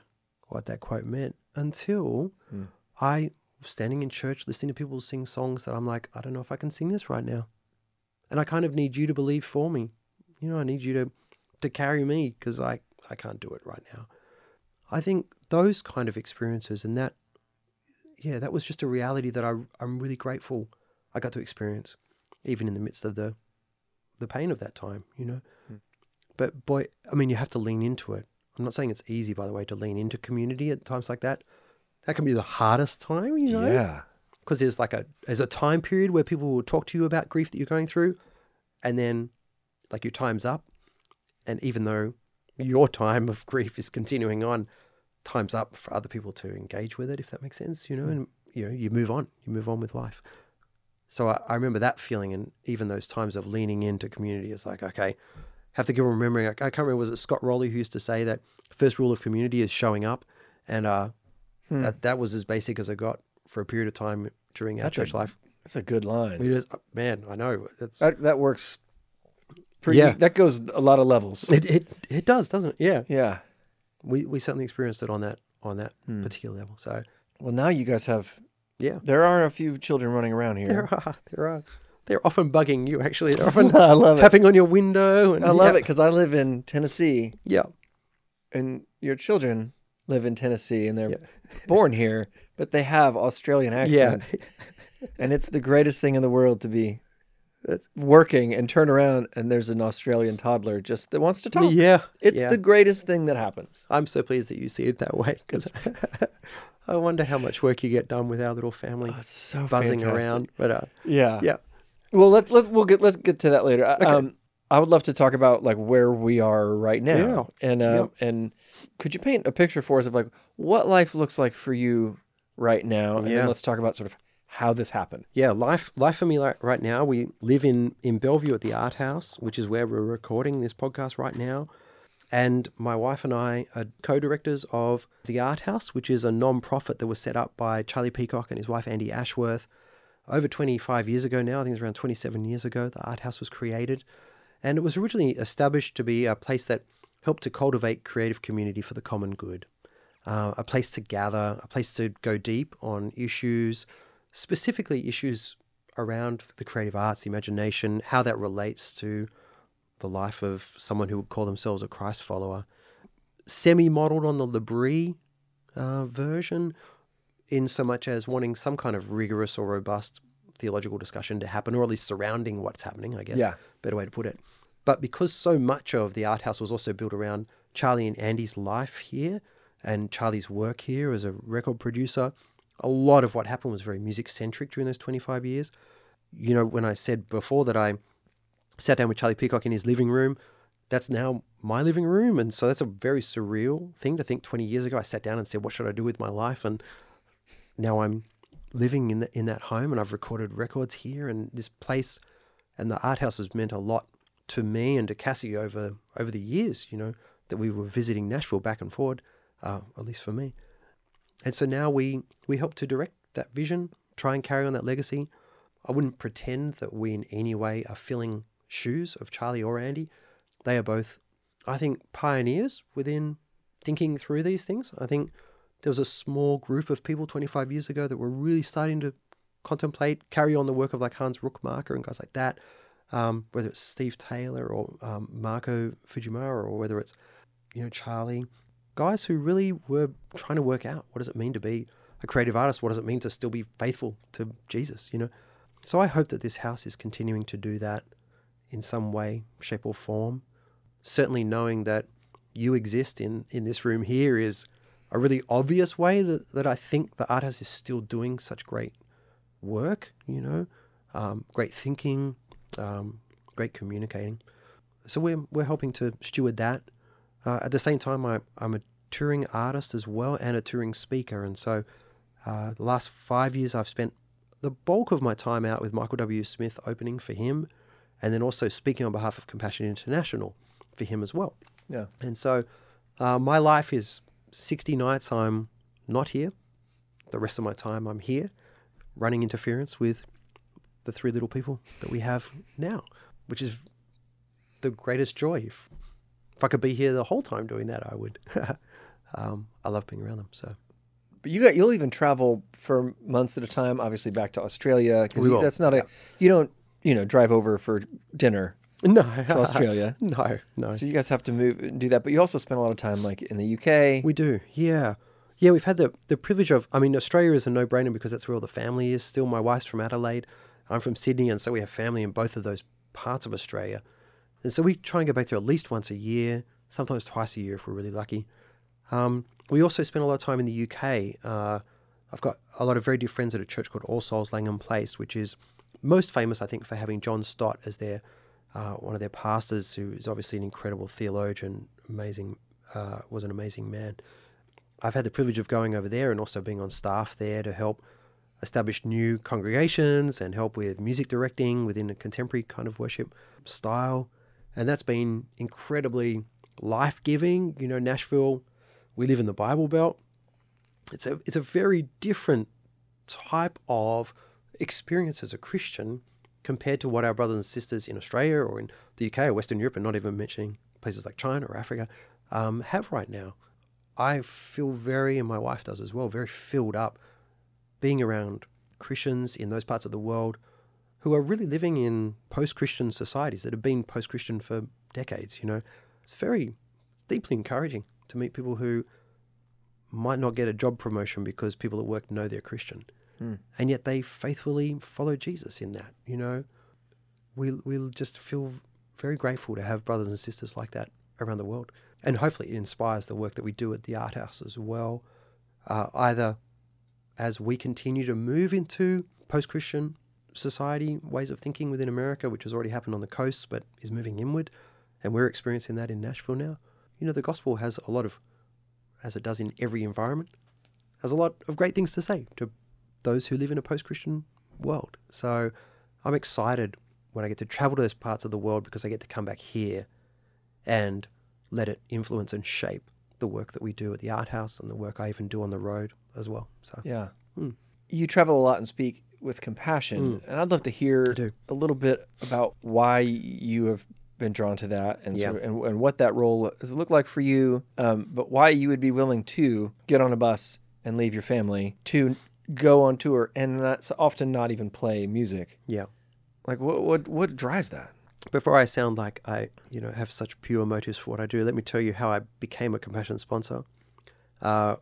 what that quote meant until Hmm. I was standing in church listening to people sing songs that I'm like, I don't know if I can sing this right now, and I kind of need you to believe for me. You know, I need you to to carry me because I I can't do it right now. I think those kind of experiences and that, yeah, that was just a reality that I I'm really grateful I got to experience even in the midst of the the pain of that time, you know. Hmm. But boy, I mean, you have to lean into it. I'm not saying it's easy, by the way, to lean into community at times like that. That can be the hardest time, you know, Yeah. because there's like a there's a time period where people will talk to you about grief that you're going through, and then like your time's up, and even though your time of grief is continuing on, time's up for other people to engage with it, if that makes sense, you know, hmm. and you know you move on, you move on with life. So I, I remember that feeling, and even those times of leaning into community. is like, okay, have to keep remembering. I, I can't remember was it Scott Rowley who used to say that first rule of community is showing up, and uh, Hmm. that that was as basic as I got for a period of time during our That's a- church life. That's a good line. Is, man, I know That that works. Pretty, Yeah. That goes a lot of levels. it, it it does, doesn't it? Yeah, yeah. we we certainly experienced it on that on that Hmm. particular level. So Well, now you guys have. yeah, There are a few children running around here. there are there are they're often bugging you. Actually, they're often I love it. tapping on your window. And I love yeah, it because I live in Tennessee, Yeah, and your children live in Tennessee and they're born here, but they have Australian accents. Yeah. and it's the greatest thing in the world to be working and turn around and there's an Australian toddler just that wants to talk. Yeah. It's yeah. the greatest thing that happens. I'm so pleased that you see it that way because I wonder how much work you get done with our little family Oh, it's so buzzing fantastic. around. But uh, Yeah. yeah, Well, let's let we'll get let's get to that later. I- Um, I would love to talk about like where we are right now, yeah. and uh, and could you paint a picture for us of like what life looks like for you right now, and Yeah. then let's talk about sort of how this happened. yeah, life life for me like right now. We live in in Bellevue at the Art House, which is where we're recording this podcast right now. And my wife and I are co-directors of the Art House, which is a non-profit that was set up by Charlie Peacock and his wife Andi Ashworth over 25 years ago now. I think it's around 27 years ago. The Art House was created, and it was originally established to be a place that helped to cultivate creative community for the common good, uh, a place to gather, a place to go deep on issues, specifically issues around the creative arts, the imagination, how that relates to the life of someone who would call themselves a Christ follower. Semi modeled on the L'Abri uh, version, in so much as wanting some kind of rigorous or robust theological discussion to happen, or at least surrounding what's happening, I guess. Yeah. Better way to put it. But because so much of the art house was also built around Charlie and Andi's life here and Charlie's work here as a record producer, a lot of what happened was very music centric during those 25 years. You know, when I said before that I sat down with Charlie Peacock in his living room, that's now my living room. And so that's a very surreal thing to think 20 years ago. I sat down and said, What should I do with my life? And now I'm living in, the, in that home and I've recorded records here. And this place and the art house has meant a lot to me and to Cassie over, over the years, you know, that we were visiting Nashville back and forward, uh, at least for me. And so now we, we help to direct that vision, try and carry on that legacy. I wouldn't pretend that we in any way are filling shoes of Charlie or Andi. They are both, I think, pioneers within thinking through these things. I think there was a small group of people 25 years ago that were really starting to contemplate, carry on the work of like Hans Rookmaaker and guys like that, um, whether it's Steve Taylor or um, Makoto Fujimura or whether it's, you know, Charlie, guys who really were trying to work out what does it mean to be a creative artist? What does it mean to still be faithful to Jesus, you know? So I hope that this house is continuing to do that in some way, shape, or form. Certainly knowing that you exist in, in this room here is a really obvious way that, that I think the art house is still doing such great work, you know, um, great thinking, um, great communicating. So we're, we're helping to steward that. Uh, at the same time, I, I'm a touring artist as well and a touring speaker. And so uh, the last five years, I've spent the bulk of my time out with Michael W. Smith opening for him and then also speaking on behalf of Compassion International for him as well. Yeah. And so uh, my life is 60 nights I'm not here. The rest of my time I'm here running interference with the three little people that we have now, which is the greatest joy. If, if I could be here the whole time doing that, I would. um, I love being around them. So But you got you'll even travel for months at a time, obviously back to Australia because that's not a you don't you know drive over for dinner no, to Australia. no, no. So you guys have to move and do that, but you also spend a lot of time like in the UK. We do, yeah. Yeah, we've had the, the privilege of, I mean, Australia is a no brainer because that's where all the family is still. My wife's from Adelaide, I'm from Sydney, and so we have family in both of those parts of Australia. And so we try and go back there at least once a year, sometimes twice a year if we're really lucky. Um, we also spend a lot of time in the UK. Uh, I've got a lot of very dear friends at a church called All Souls Langham Place, which is most famous, I think, for having John Stott as their uh, one of their pastors, who is obviously an incredible theologian, amazing, uh, was an amazing man. I've had the privilege of going over there and also being on staff there to help establish new congregations and help with music directing within a contemporary kind of worship style. And that's been incredibly life giving. You know, Nashville, we live in the Bible Belt. It's a it's a very different type of experience as a Christian compared to what our brothers and sisters in Australia or in the UK or Western Europe, and not even mentioning places like China or Africa, um, have right now. I feel very, and my wife does as well, very filled up being around Christians in those parts of the world who are really living in post Christian societies that have been post Christian for decades. You know, it's very deeply encouraging to meet people who might not get a job promotion because people at work know they're Christian, Hmm. and yet they faithfully follow Jesus in that. You know, we we'll just feel very grateful to have brothers and sisters like that around the world, and hopefully it inspires the work that we do at the art house as well. Uh, either as we continue to move into post-Christian society ways of thinking within America, which has already happened on the coast but is moving inward, and we're experiencing that in Nashville now. You know, the gospel has a lot of, as it does in every environment, has a lot of great things to say to those who live in a post-Christian world. So I'm excited when I get to travel to those parts of the world because I get to come back here and let it influence and shape the work that we do at the art house and the work I even do on the road as well. So Yeah. Hmm. You travel a lot and speak with compassion, and I'd love to hear a little bit about why you have been drawn to that and Yeah. sort of, and, and what that role does look like for you, um, but why you would be willing to get on a bus and leave your family to go on tour and not, often not even play music. yeah. Like what what what drives that? Before I sound like I, you know, have such pure motives for what I do, let me tell you how I became a compassion sponsor. Uh,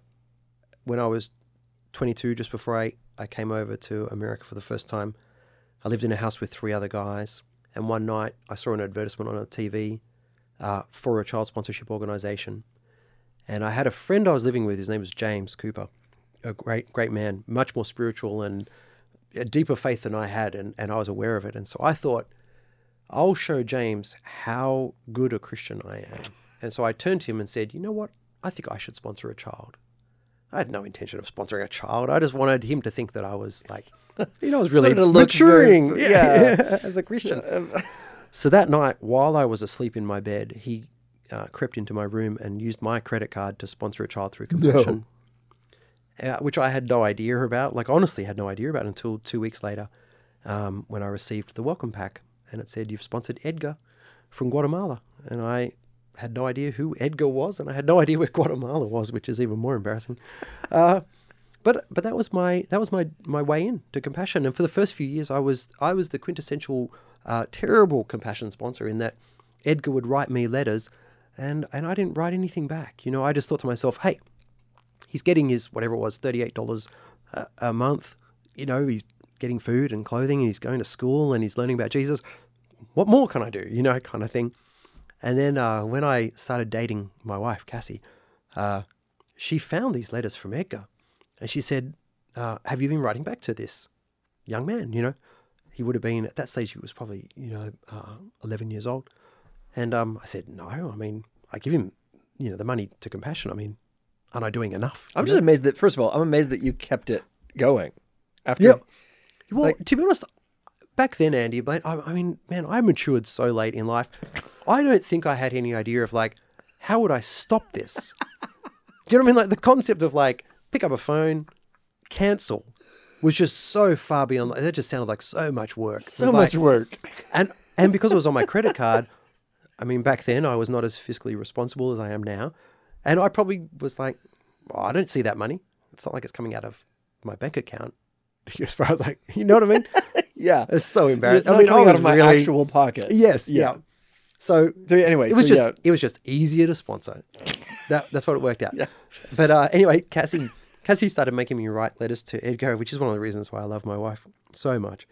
when I was 22, just before I, I came over to America for the first time, I lived in a house with three other guys. And one night I saw an advertisement on a TV uh, for a child sponsorship organization. And I had a friend I was living with, his name was James Cooper, a great, great man, much more spiritual and a deeper faith than I had. And, and I was aware of it. And so I thought, I'll show James how good a Christian I am. And so I turned to him and said, You know what? I think I should sponsor a child. I had no intention of sponsoring a child. I just wanted him to think that I was like, you know, I was really Wanted to look maturing very- yeah. as a Christian. So that night, while I was asleep in my bed, he uh, crept into my room and used my credit card to sponsor a child through compassion, uh, which I had no idea about. Like, honestly, had no idea about until two weeks later um, when I received the welcome pack and it said, You've sponsored Edgar from Guatemala. And I had no idea who Edgar was, and I had no idea where Guatemala was, which is even more embarrassing. Uh, but but that was my that was my my way in to compassion. And for the first few years, I was I was the quintessential uh, terrible compassion sponsor in that Edgar would write me letters, and and I didn't write anything back. You know, I just thought to myself, hey, he's getting his whatever it was thirty eight dollars a month. You know, he's getting food and clothing, and he's going to school, and he's learning about Jesus. What more can I do? You know, kind of thing. And then uh, when I started dating my wife, Cassie, uh, she found these letters from Edgar. And she said, uh, Have you been writing back to this young man? You know, he would have been at that stage, he was probably, you know, uh, 11 years old. And um, I said, No, I mean, I give him, you know, the money to compassion. I mean, aren't I doing enough? I'm just know? amazed that first of all, I'm amazed that you kept it going after Yeah. Well, Like- to be honest, back then, Andy, but I, I mean, man, I matured so late in life. I don't think I had any idea of like, how would I stop this? Do you know what I mean? Like the concept of like, pick up a phone, cancel, was just so far beyond. That just sounded like so much work. So much like- work. and and because it was on my credit card, I mean, back then I was not as fiscally responsible as I am now, and I probably was like, oh, I don't see that money. It's not like it's coming out of my bank account. As far as like, you know what I mean? Yeah. It's so It's embarrassing. not I mean, coming out of my really, actual pocket. yes, yeah. So So anyway, it was so just yeah. it was just easier to sponsor. That that's what it worked out. Yeah. But uh, anyway, Cassie Cassie started making me write letters to Edgar, which is one of the reasons why I love my wife so much.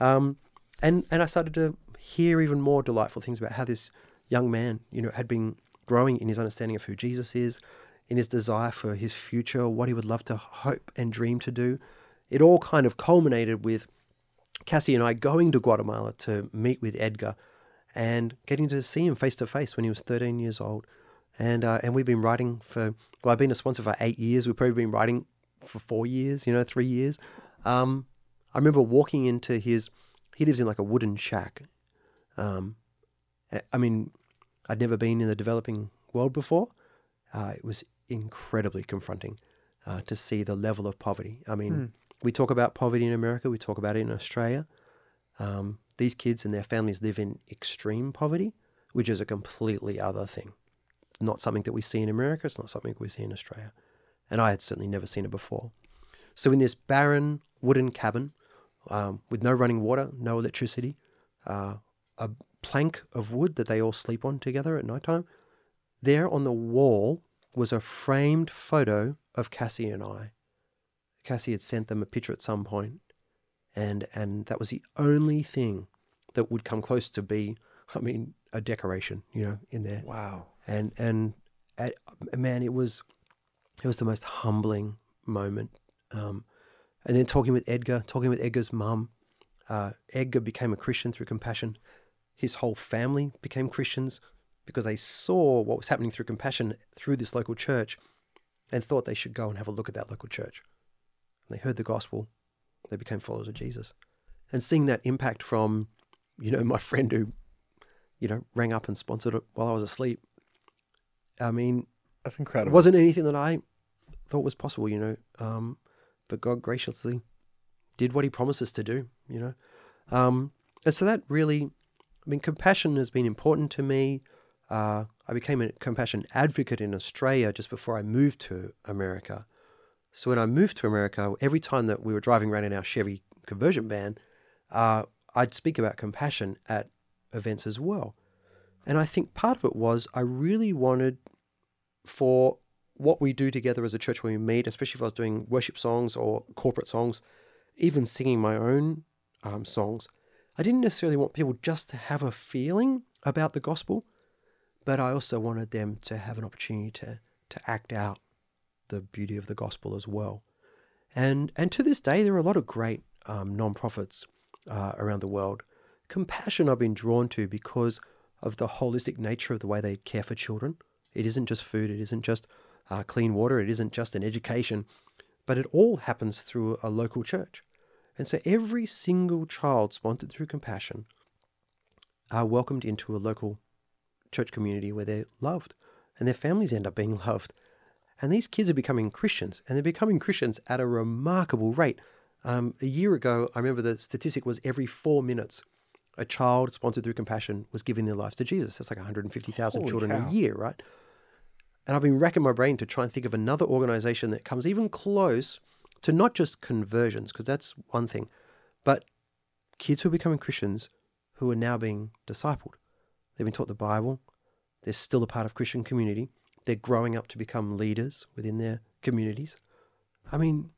Um, and and I started to hear even more delightful things about how this young man, you know, had been growing in his understanding of who Jesus is, in his desire for his future, what he would love to hope and dream to do. It all kind of culminated with Cassie and I going to Guatemala to meet with Edgar and getting to see him face to face when he was 13 years old. And uh, and we've been writing for, well, I've been a sponsor for eight years. We've probably been writing for four years, you know, three years. Um, I remember walking into his, he lives in like a wooden shack. Um, I- I mean, I'd never been in the developing world before. Uh, it was incredibly confronting uh, to see the level of poverty. I mean, we talk about poverty in America, we talk about it in Australia. Um, these kids and their families live in extreme poverty, which is a completely other thing. It's not something that we see in America, it's not something we see in Australia. And I had certainly never seen it before. So, in this barren wooden cabin um, with no running water, no electricity, uh, a plank of wood that they all sleep on together at night time, there on the wall, was a framed photo of Cassie and I. Cassie had sent them a picture at some point, and and that was the only thing that would come close to be, I mean, a decoration, you know, in there. Wow. And and uh, man, it was it was the most humbling moment. Um, and then talking with Edgar, talking with Edgar's mum, uh, Edgar became a Christian through compassion. His whole family became Christians because they saw what was happening through compassion through this local church and thought they should go and have a look at that local church. And they heard the gospel, they became followers of Jesus. And seeing that impact from, you know, my friend who, you know, rang up and sponsored it while I was asleep. I mean, That's incredible. it wasn't anything that I thought was possible, you know. Um, but God graciously did what He promised us to do, you know. Um, and so that really, I mean, compassion has been important to me. Uh, I became a compassion advocate in Australia just before I moved to America. So when I moved to America, every time that we were driving around in our Chevy conversion van, uh, I'd speak about compassion at events as well. And I think part of it was I really wanted for what we do together as a church when we meet, especially if I was doing worship songs or corporate songs, even singing my own um, songs, I didn't necessarily want people just to have a feeling about the gospel, but I also wanted them to have an opportunity to, to act out the beauty of the gospel as well. And, and to this day, there are a lot of great um, non-profits uh, around the world. Compassion I've been drawn to because of the holistic nature of the way they care for children. It isn't just food, it isn't just uh, clean water, it isn't just an education, but it all happens through a local church. And so every single child sponsored through compassion are welcomed into a local church community where they're loved and their families end up being loved. And these kids are becoming Christians and they're becoming Christians at a remarkable rate. Um, a year ago, I remember the statistic was every four minutes, a child sponsored through compassion was giving their lives to Jesus. That's like 150,000 children cow. a year, right? And I've been racking my brain to try and think of another organization that comes even close to not just conversions, because that's one thing, but kids who are becoming Christians who are now being discipled. They've been taught the Bible, they're still a part of Christian community, they're growing up to become leaders within their communities. I mean,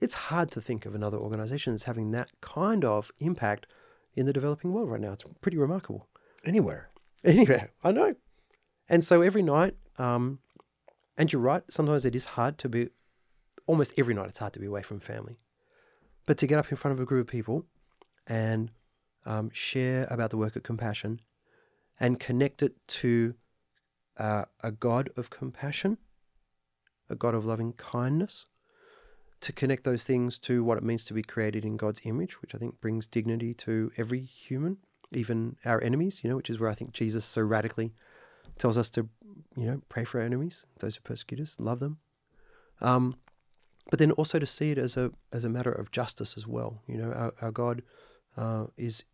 it's hard to think of another organization that's having that kind of impact in the developing world right now. It's pretty remarkable. Anywhere. Anywhere. I know. And so every night, um, and you're right, sometimes it is hard to be, almost every night, it's hard to be away from family. But to get up in front of a group of people and um, share about the work of compassion and connect it to uh, a God of compassion, a God of loving kindness, to connect those things to what it means to be created in God's image, which I think brings dignity to every human, even our enemies, you know, which is where I think Jesus so radically tells us to, you know, pray for our enemies, those who persecute us, love them. Um, but then also to see it as a as a matter of justice as well. You know, our, our God uh, is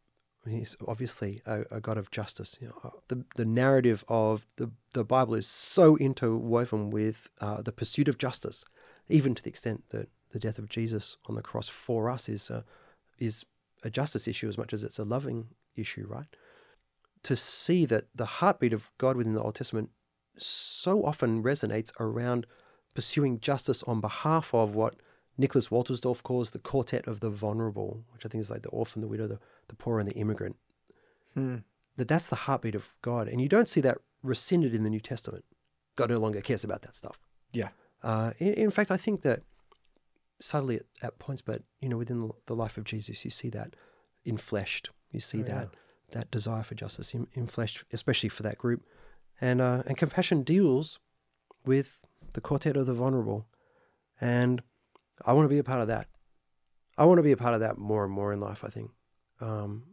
he's obviously a, a God of justice. You know, uh, the the narrative of the the Bible is so interwoven with uh, the pursuit of justice, even to the extent that the death of Jesus on the cross for us is a, is a justice issue as much as it's a loving issue, right? To see that the heartbeat of God within the Old Testament so often resonates around pursuing justice on behalf of what Nicholas Wolterstorff calls the quartet of the vulnerable, which I think is like the orphan, the widow, the, the poor, and the immigrant. Hmm. That that's the heartbeat of God, and you don't see that rescinded in the New Testament. God no longer cares about that stuff. Yeah. Uh, in, in fact, I think that subtly at, at points, but you know, within the- life of Jesus, you see that infleshed. You see Oh, yeah. that that desire for justice in, infleshed, especially for that group, and uh, and compassion deals with the quartet of the vulnerable, and I want to be a part of that. I want to be a part of that more and more in life. I think um,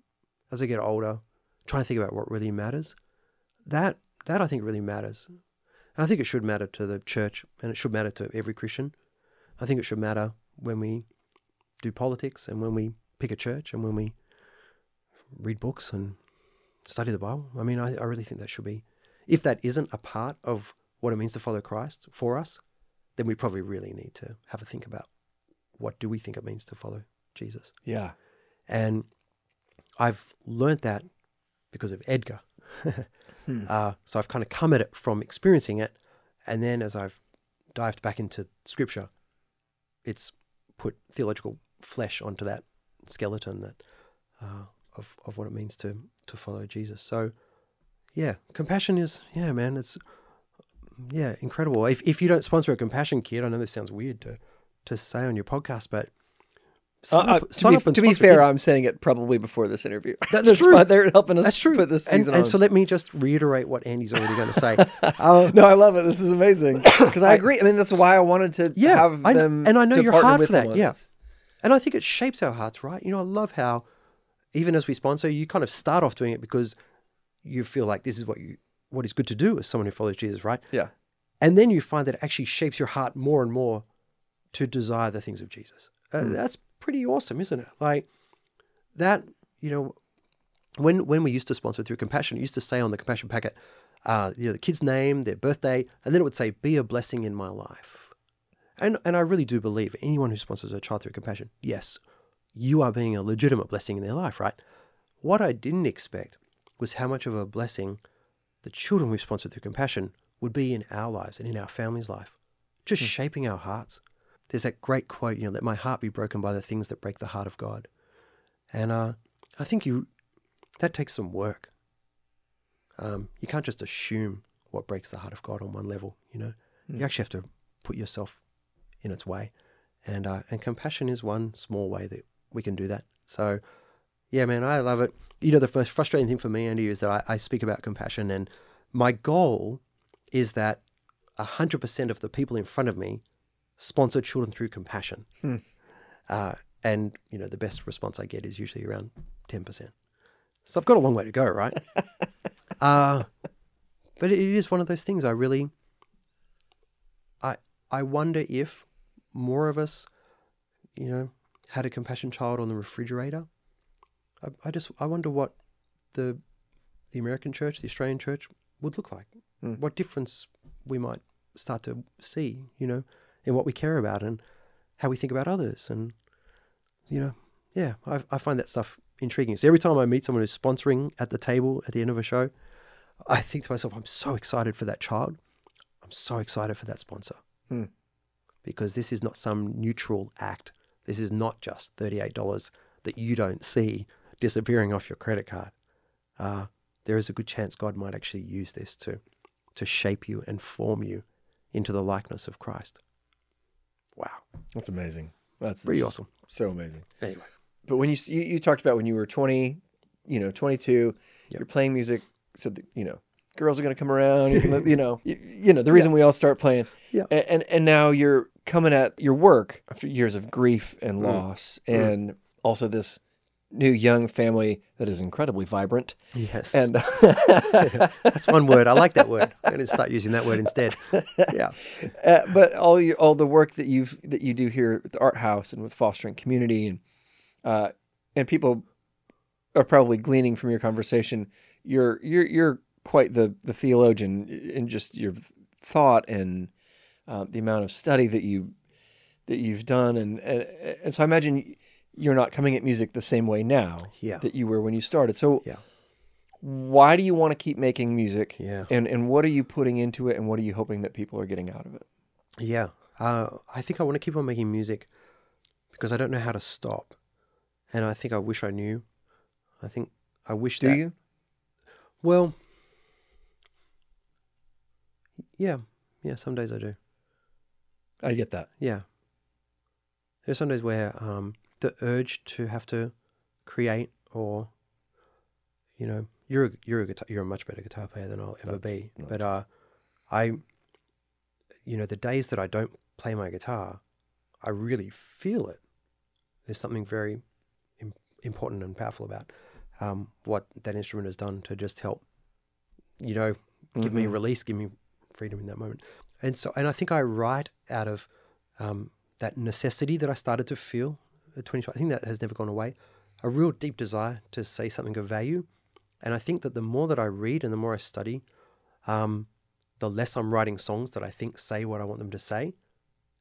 as I get older, trying to think about what really matters. That that I think really matters. And I think it should matter to the church, and it should matter to every Christian. I think it should matter when we do politics, and when we pick a church, and when we read books and study the Bible. I mean, I, I really think that should be. If that isn't a part of what it means to follow Christ for us, then we probably really need to have a think about what do we think it means to follow Jesus. Yeah. And I've learnt that because of Edgar. Hmm. uh, so I've kind of come at it from experiencing it And then as I've dived back into scripture, it's put theological flesh onto that skeleton that uh, of of what it means to to follow Jesus. So yeah, compassion is yeah, man, it's yeah, incredible. If if you don't sponsor a compassion kit, I know this sounds weird to to say on your podcast, but sign Uh, up- uh, to sign be, and to be fair, it. I'm saying it probably before this interview. That's true. spon- They're helping us That's true. put this and, season and on. so let me just reiterate what Andy's already going to say. Uh, no, I love it. This is amazing because I, agree. I mean, that's why I wanted to Yeah, have I them. and I know you're hard for that, yeah. And I think it shapes our hearts, right? You know, I love how even as we sponsor, you kind of start off doing it because you feel like this is what you what is good to do as someone who follows Jesus, right? Yeah. And then you find that it actually shapes your heart more and more to desire the things of Jesus. Uh, Hmm. That's pretty awesome, isn't it? Like that, you know, when when we used to sponsor through Compassion, it used to say on the Compassion packet, uh, you know, the kid's name, their birthday, and then it would say, "Be a blessing in my life." And and I really do believe anyone who sponsors a child through Compassion, yes, you are being a legitimate blessing in their life, right? What I didn't expect was how much of a blessing the children we've sponsored through Compassion would be in our lives and in our family's life, just shaping our hearts. There's that great quote, you know, let my heart be broken by the things that break the heart of God. And uh, I think you that takes some work. Um, you can't just assume what breaks the heart of God on one level, you know. You actually have to put yourself in its way. And uh, and compassion is one small way that we can do that. So yeah, man, I love it. You know, the most frustrating thing for me, Andy, is that I, I speak about compassion and my goal is that 100% of the people in front of me sponsor children through compassion. Hmm. Uh, and, you know, the best response I get is usually around 10%. So I've got a long way to go, right? uh, but it is one of those things I really, I, I wonder if more of us, you know, had a compassion child on the refrigerator. I, I just, I wonder what the, the American church, the Australian church would look like. Hmm. What difference we might start to see, you know, in what we care about and how we think about others. And, you know, yeah, I, I find that stuff intriguing. So every time I meet someone who's sponsoring at the table at the end of a show, I think to myself, I'm so excited for that child. I'm so excited for that sponsor. Hmm. Because this is not some neutral act. This is not just $38 that you don't see disappearing off your credit card. Uh, there is a good chance God might actually use this to, to shape you and form you into the likeness of Christ. Wow. That's amazing. That's Pretty awesome. So amazing. Anyway. But when you, you you talked about when you were 20, you know, 22, Yep. you're playing music, so that, you know, girls are going to come around, you, can, you know, you, you know, the reason we all start playing. Yeah. A- And, and now you're coming at your work after years of grief and Mm. loss and also this new young family that is incredibly vibrant. Yes. And That's one word. I like that word. I'm going to start using that word instead. Yeah. Uh, but all you, all the work that you've that you do here at the art house and with fostering community and uh, and people are probably gleaning from your conversation. You're you're you're quite the the theologian in just your thought and um, the amount of study that you that you've done and, and and so I imagine you're not coming at music the same way now Yeah. that you were when you started. So Yeah. why do you want to keep making music? Yeah. And and what are you putting into it and what are you hoping that people are getting out of it? Yeah. Uh, I think I want to keep on making music because I don't know how to stop. And I think I wish I knew. I think I wish Do that. you? Well, yeah. Yeah, some days I do. I get that. Yeah. There's some days where um, the urge to have to create or, you know, you're a, you're a guitar, you're a much better guitar player than I'll ever That's be. But uh, I, you know, the days that I don't play my guitar, I really feel it. There's something very Im- important and powerful about um, what that instrument has done to just help, you know, give me Mhm. release, give me freedom in that moment. And so, and I think I write out of um, that necessity that I started to feel 25. I think that has never gone away. A real deep desire to say something of value. And I think that the more that I read and the more I study, um, the less I'm writing songs that I think say what I want them to say.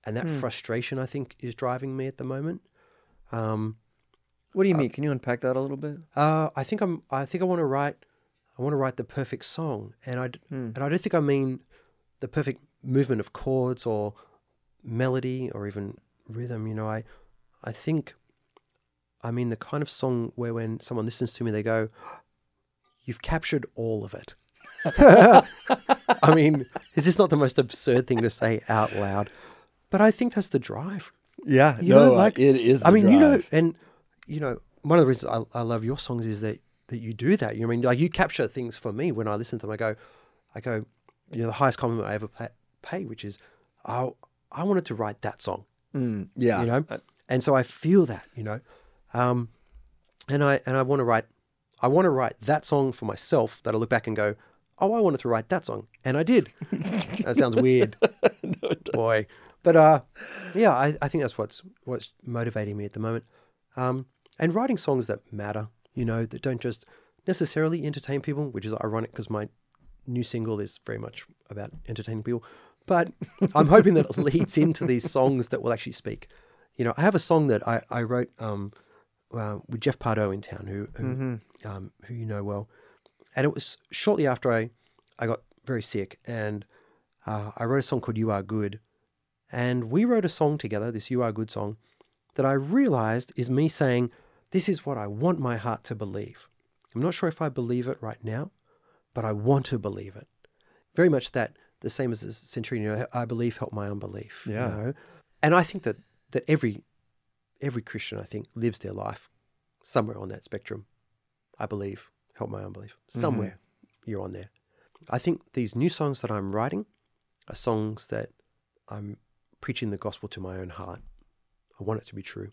And that Hmm. frustration, I think, is driving me at the moment. Um, What do you mean? Can you unpack that a little bit? uh, I think I'm. I think I want to write. I want to write the perfect song, and I Hmm. and I don't think I mean the perfect movement of chords or melody or even rhythm. You know, I I think I mean the kind of song where when someone listens to me, they go, "You've captured all of it." I mean, is this not the most absurd thing to say out loud? But I think that's the drive. Yeah, You no, know, like- it is. I the mean, you know, and you know, one of the reasons I, I love your songs is that that you do that. You know, I mean, like you capture things for me when I listen to them. I go, I go, you know, the highest compliment I ever pay, pay which is, I I wanted to write that song. Mm, yeah, you know, I- and so I feel that, you know, um, and I and I want to write, I want to write that song for myself that I look back and go, oh, I wanted to write that song, and I did. that sounds weird, boy, but uh, yeah, I, I think that's what's what's motivating me at the moment, um, and writing songs that matter, you know, that don't just necessarily entertain people, which is ironic because my new single is very much about entertaining people. But I'm hoping that it leads into these songs that will actually speak. You know, I have a song that I, I wrote um, uh, with Jeff Pardo in town, who who, um, who you know well, and it was shortly after I I got very sick, and uh, I wrote a song called "You Are Good," and we wrote a song together, this "You Are Good" song, that I realized is me saying, "This is what I want my heart to believe." I'm not sure if I believe it right now, but I want to believe it. Very much that the same as the centurion. You know, I believe, help my unbelief. Yeah. You know? And I think that that every every Christian, I think, lives their life somewhere on that spectrum. I believe, help my unbelief. Somewhere you're on there. I think these new songs that I'm writing are songs that I'm preaching the gospel to my own heart. I want it to be true.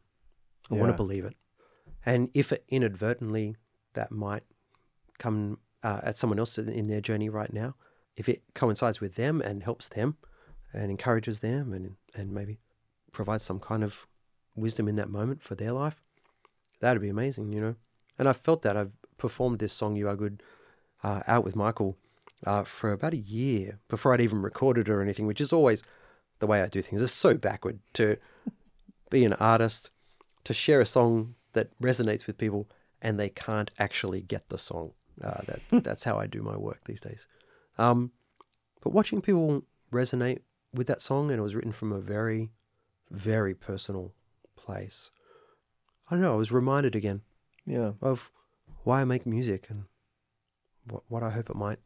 I want to believe it. And if it inadvertently that might come uh, at someone else in, in their journey right now, if it coincides with them and helps them and encourages them and, and maybe provides some kind of wisdom in that moment for their life, that'd be amazing, you know. And I've felt that. I've performed this song, You Are Good, uh, out with Michael uh, for about a year before I'd even recorded it or anything, which is always the way I do things. It's so backward to be an artist, to share a song that resonates with people and they can't actually get the song. Uh, that That's how I do my work these days. Um, but watching people resonate with that song, and it was written from a very, very personal place. I don't know. I was reminded again yeah. of why I make music and what what I hope it might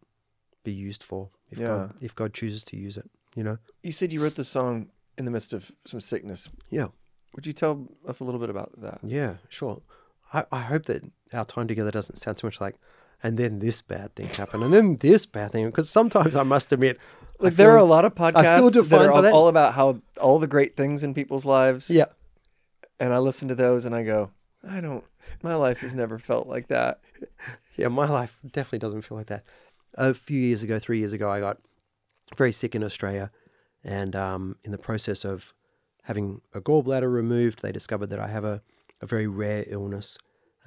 be used for if God if God chooses to use it. You know. You said you wrote the song in the midst of some sickness. Yeah. Would you tell us a little bit about that? Yeah. Sure. I, I hope that our time together doesn't sound too much like. And then this bad thing happened, and then this bad thing. Because sometimes I must admit, Like there are a lot of podcasts that are all, that. all about how all the great things in people's lives. Yeah. And I listen to those and I go, I don't. My life has never felt like that. Yeah, my life definitely doesn't feel like that. A few years ago, three years ago, I got very sick in Australia, and um, in the process of having a gallbladder removed, they discovered that I have a, a very rare illness.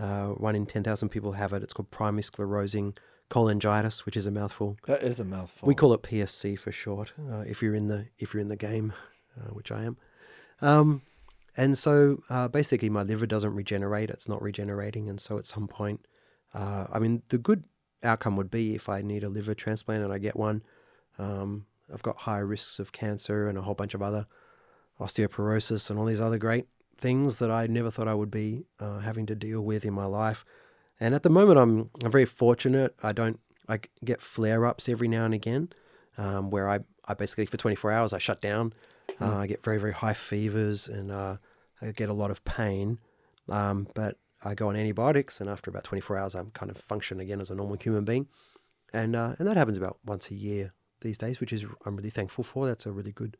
Uh, one in 10,000 people have it. It's called primary sclerosing cholangitis, which is a mouthful. That is a mouthful. We call it PSC for short. Uh, if you're in the if you're in the game, uh, which I am, um, and so uh, basically my liver doesn't regenerate. It's not regenerating, and so at some point, uh, I mean, the good outcome would be if I need a liver transplant and I get one. Um, I've got higher risks of cancer and a whole bunch of other osteoporosis and all these other great things that I never thought I would be uh, having to deal with in my life. And at the moment, I'm I'm very fortunate. I don't I get flare ups every now and again, um, where I, I basically for 24 hours I shut down. Uh, I get very very high fevers and uh, I get a lot of pain. Um, but I go on antibiotics, and after about 24 hours, I'm kind of function again as a normal human being. And uh, and that happens about once a year these days, which is I'm really thankful for. That's a really good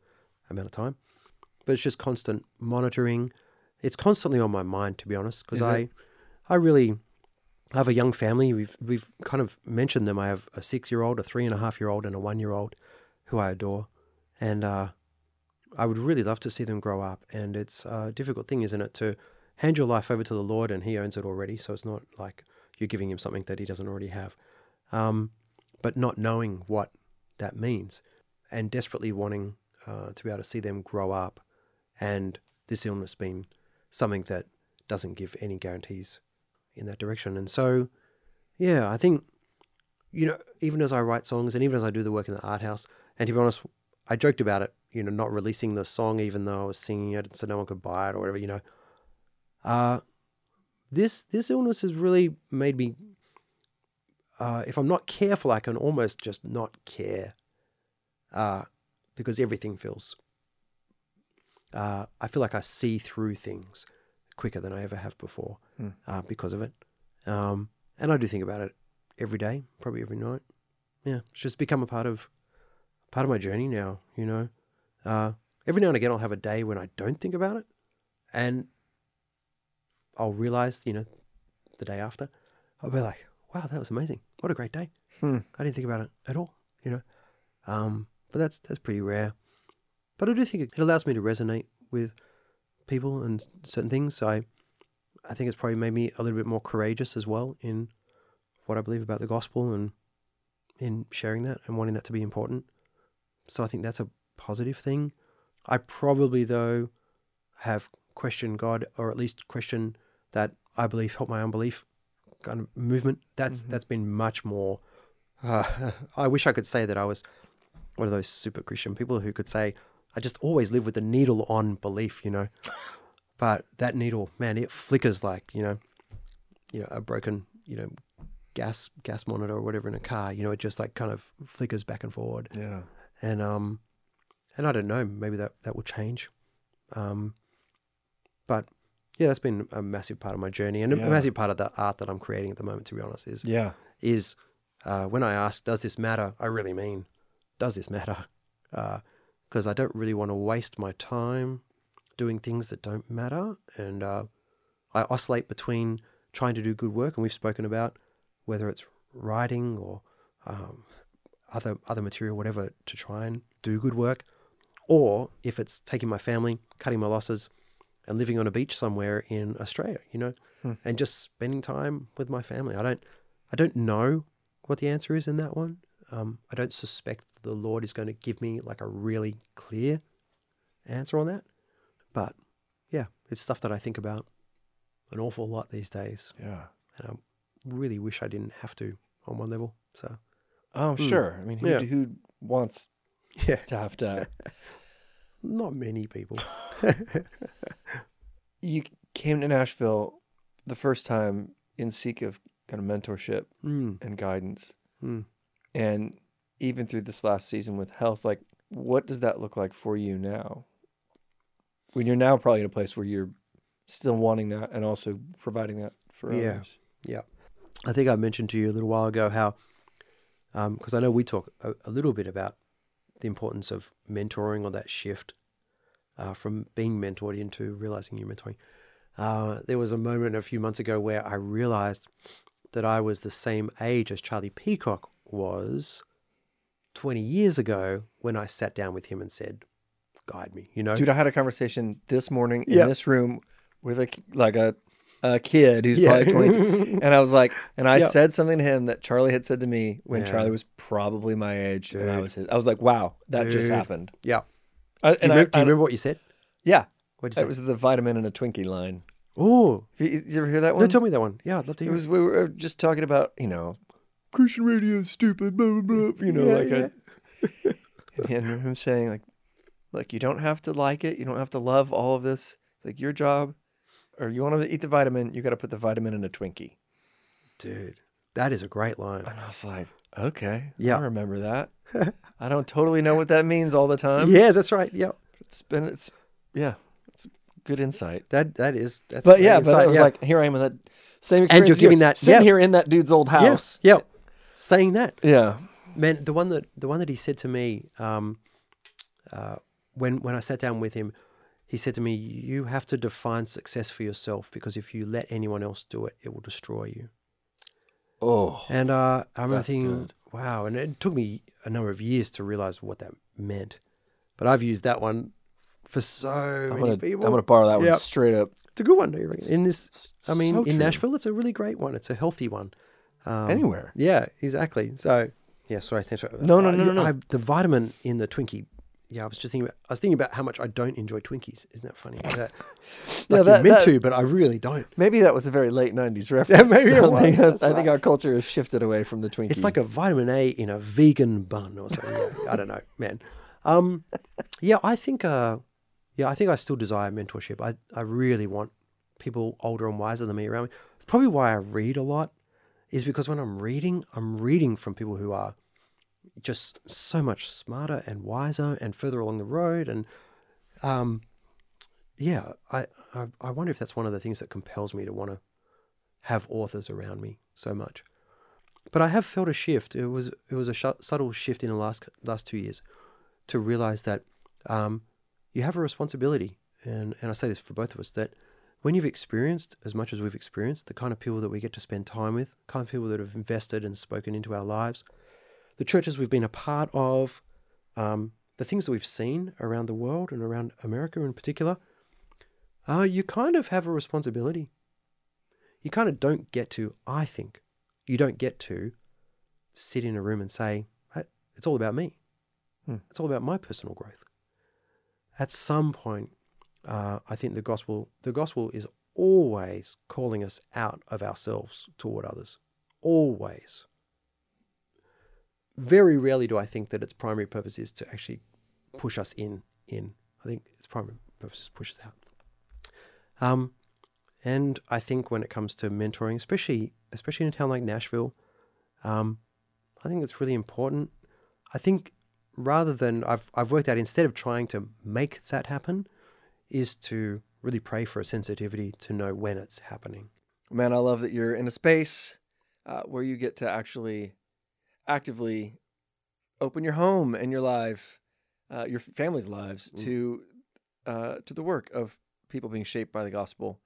amount of time. But it's just constant monitoring. It's constantly on my mind, to be honest, because I it? I really I have a young family. We've we've kind of mentioned them. I have a six year old, a three and a half year old, and a one year old who I adore, and uh, I would really love to see them grow up. And it's a difficult thing, isn't it, to hand your life over to the Lord, and He owns it already. So it's not like you're giving Him something that He doesn't already have. Um, but not knowing what that means, and desperately wanting uh, to be able to see them grow up, and this illness being something that doesn't give any guarantees in that direction. And so, yeah, I think, you know, even as I write songs and even as I do the work in the art house, and to be honest, I joked about it, you know, not releasing the song even though I was singing it, so no one could buy it or whatever, you know. Uh, this this illness has really made me. Uh, if I'm not careful, I can almost just not care, uh, because everything feels. Uh, I feel like I see through things quicker than I ever have before Hmm. uh, because of it, um, and I do think about it every day, probably every night. Yeah, it's just become a part of part of my journey now. You know, uh, every now and again I'll have a day when I don't think about it, and I'll realize, you know, the day after, I'll be like, "Wow, that was amazing! What a great day! Hmm. I didn't think about it at all." You know, um, but that's that's pretty rare. But I do think it allows me to resonate with people and certain things. So I, I think it's probably made me a little bit more courageous as well in what I believe about the gospel and in sharing that and wanting that to be important. So I think that's a positive thing. I probably though have questioned God or at least questioned that I believe help my unbelief kind of movement. That's Mhm. that's been much more. Uh, I wish I could say that I was one of those super Christian people who could say I just always live with the needle on belief, you know. but that needle, man, it flickers like you know, you know, a broken you know gas gas monitor or whatever in a car. You know, it just like kind of flickers back and forward Yeah. and um and I don't know maybe that that will change um but yeah that's been a massive part of my journey and Yeah. a massive part of the art that I'm creating at the moment to be honest is Yeah. is uh, when I ask does this matter I really mean does this matter because I don't really want to waste my time doing things that don't matter and uh, I oscillate between trying to do good work and we've spoken about whether it's writing or um, other other material, whatever, to try and do good work, or if it's taking my family, cutting my losses, and living on a beach somewhere in Australia, you know, Hmm. and just spending time with my family. I don't, I don't know what the answer is in that one. Um, I don't suspect the Lord is going to give me like a really clear answer on that, but yeah, it's stuff that I think about an awful lot these days, Yeah. and I really wish I didn't have to on one level. So Oh, Hmm. sure. I mean, who, Yeah. who wants yeah, to have to? not many people. you came to Nashville the first time in seek of kind of mentorship Mm, and guidance, mm. And even through this last season with health, like what does that look like for you now? When you're now probably in a place where you're still wanting that and also providing that for Yeah. others. Yeah. I think I mentioned to you a little while ago how, because I know we talk a, a little bit about the importance of mentoring or that shift uh, from being mentored into realizing you're mentoring. Uh, there was a moment a few months ago where I realized that I was the same age as Charlie Peacock was 20 years ago when I sat down with him and said, guide me, you know? Dude, I had a conversation this morning Yeah. in this room with a like a a kid who's Yeah. probably 22. and I was like, and I Yeah. said something to him that Charlie had said to me when Yeah. Charlie was probably my age, and I was his. I was like, wow, that just happened. yeah. Uh, I, Do you, and I- remember, do you remember what you said? Yeah, What did you it was the vitamin and a Twinkie line. oh, you, you ever hear that one? no, tell me that one. Yeah, I'd love to hear. It was we were just talking about you know Christian radio is stupid, blah blah blah. You know, Yeah, like yeah. a, and him him saying like, look, you don't have to like it, you don't have to love all of this. It's like your job, or you want to eat the vitamin, you got to put the vitamin in a Twinkie. Dude, that is a great line. And I was like, okay, Yeah. I remember that. I don't totally know what that means all the time. yeah, that's right. Yeah, It's been it's yeah, it's good insight. that that is. That's But yeah, but insight, I was yeah. like, here I am in that same experience. And you're giving that- sitting yeah. here in that dude's old house. yeah, saying that, Yeah. man. The one that the one that he said to me, um, uh, when when I sat down with him, he said to me, "You have to define success for yourself because if you let anyone else do it, it will destroy you." Oh. And uh, I remember thinking, good. wow. And it took me a number of years to realize what that meant. But I've used that one for so I'm many gonna, people. I'm gonna borrow that one straight up. It's a good one, do you reckon? In this, I mean, So in. Nashville, it's a really great one. It's a healthy one. Um, Anywhere. Yeah, exactly. So, yeah, sorry. Thanks. for- No, no, uh, no, no, no. I, the vitamin in the Twinkie. Yeah, I was just thinking about. I was thinking about how much I don't enjoy Twinkies. Isn't that funny? That, like Yeah, you're meant that- to, but I really don't. Maybe that was a very late '90s reference. maybe it I was, think, that's I think our culture has shifted away from the Twinkie. It's like a vitamin A in a vegan bun or something. Yeah, I don't know, man. Um, yeah, I think. Uh, yeah, I think I still desire mentorship. I I really want people older and wiser than me around me. It's probably why I read a lot, is because when I'm reading, I'm reading from people who are just so much smarter and wiser and further along the road. And um, yeah, I, I I wonder if that's one of the things that compels me to want to have authors around me so much. But I have felt a shift. It was it was a sh- subtle shift in the last last two years to realize that um, you have a responsibility, and and I say this for both of us that when you've experienced as much as we've experienced, the kind of people that we get to spend time with, the kind of people that have invested and spoken into our lives, the churches we've been a part of, um, the things that we've seen around the world and around America in particular, uh, you kind of have a responsibility. You kind of don't get to, I think, you don't get to sit in a room and say, hey, it's all about me. Hmm. It's all about my personal growth. At some point, uh, I think the gospel the gospel is always calling us out of ourselves toward others. Always. Very rarely do I think that its primary purpose is to actually push us in. In I think its primary purpose is push us out. Um, and I think when it comes to mentoring, especially especially in a town like Nashville, um, I think it's really important. I think rather than I've I've worked out instead of trying to make that happen, is to really pray for a sensitivity to know when it's happening. Man, I love that you're in a space uh, where you get to actually actively open your home and your life, uh, your family's lives Mm. to uh, to the work of people being shaped by the gospel,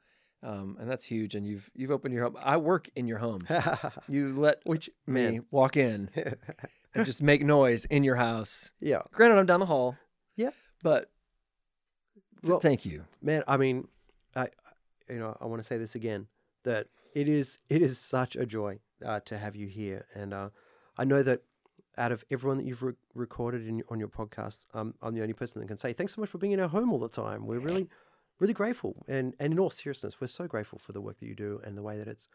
um, and that's huge. And you've you've opened your home. I work in your home. You let Which me man, walk in and just make noise in your house. yeah, Granted, I'm down the hall. Yeah. but Well- thank you. man. I mean, I you know I want to say this again that it is it is such a joy uh, to have you here, and uh, I know that out of everyone that you've re- recorded in, on your podcast, um, I'm the only person that can say thanks so much for being in our home all the time. We're really really grateful, and and in all seriousness, we're so grateful for the work that you do and the way that it's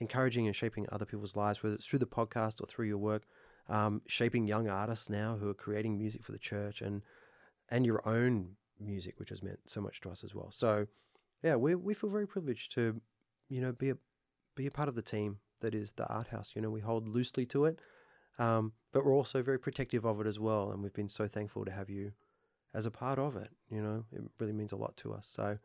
encouraging and shaping other people's lives, whether it's through the podcast or through your work, um, shaping young artists now who are creating music for the church and and your own music, which has meant so much to us as well. So, yeah, we we feel very privileged to, you know, be a be a part of the team that is the art house. You know, we hold loosely to it, um, but we're also very protective of it as well. And we've been so thankful to have you as a part of it. You know, it really means a lot to us. So,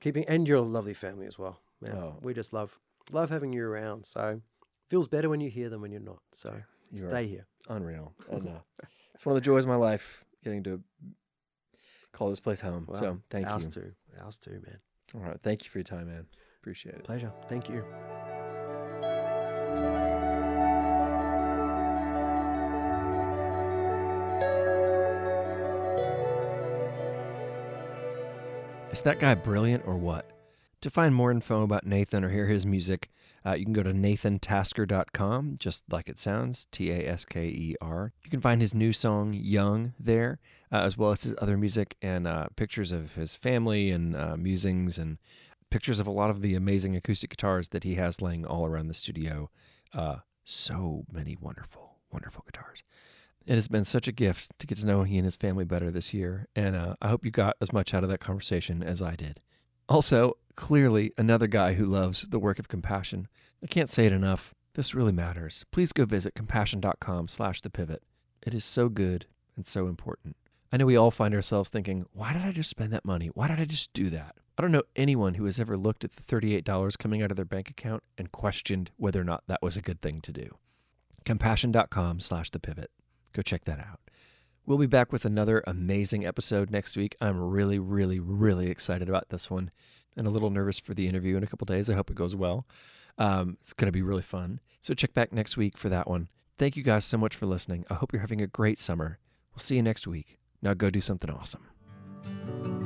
keeping and your lovely family as well. Man, Oh. we just love love having you around. So, feels better when you're here than when you're not. So, You stay here. unreal. And uh, it's one of the joys of my life getting to call this place home. Well, so thank ours you. too. Ours too, man. All right. Thank you for your time, man. Appreciate it. Pleasure. Thank you. Is that guy brilliant or what? To find more info about Nathan or hear his music, uh, you can go to nathantasker.com, just like it sounds, T A S K E R. You can find his new song, Young, there, uh, as well as his other music and uh, pictures of his family and uh, musings and pictures of a lot of the amazing acoustic guitars that he has laying all around the studio. Uh, so many wonderful, wonderful guitars. It has been such a gift to get to know he and his family better this year, and uh, I hope you got as much out of that conversation as I did. Also, clearly another guy who loves the work of compassion. I can't say it enough. This really matters. Please go visit compassion.com slash the pivot. It is so good and so important. I know we all find ourselves thinking, why did I just spend that money? Why did I just do that? I don't know anyone who has ever looked at the $38 coming out of their bank account and questioned whether or not that was a good thing to do. Compassion.com slash the pivot. Go check that out. We'll be back with another amazing episode next week. I'm really, really, really excited about this one and a little nervous for the interview in a couple days. I hope it goes well. Um, it's going to be really fun. So check back next week for that one. Thank you guys so much for listening. I hope you're having a great summer. We'll see you next week. Now go do something awesome.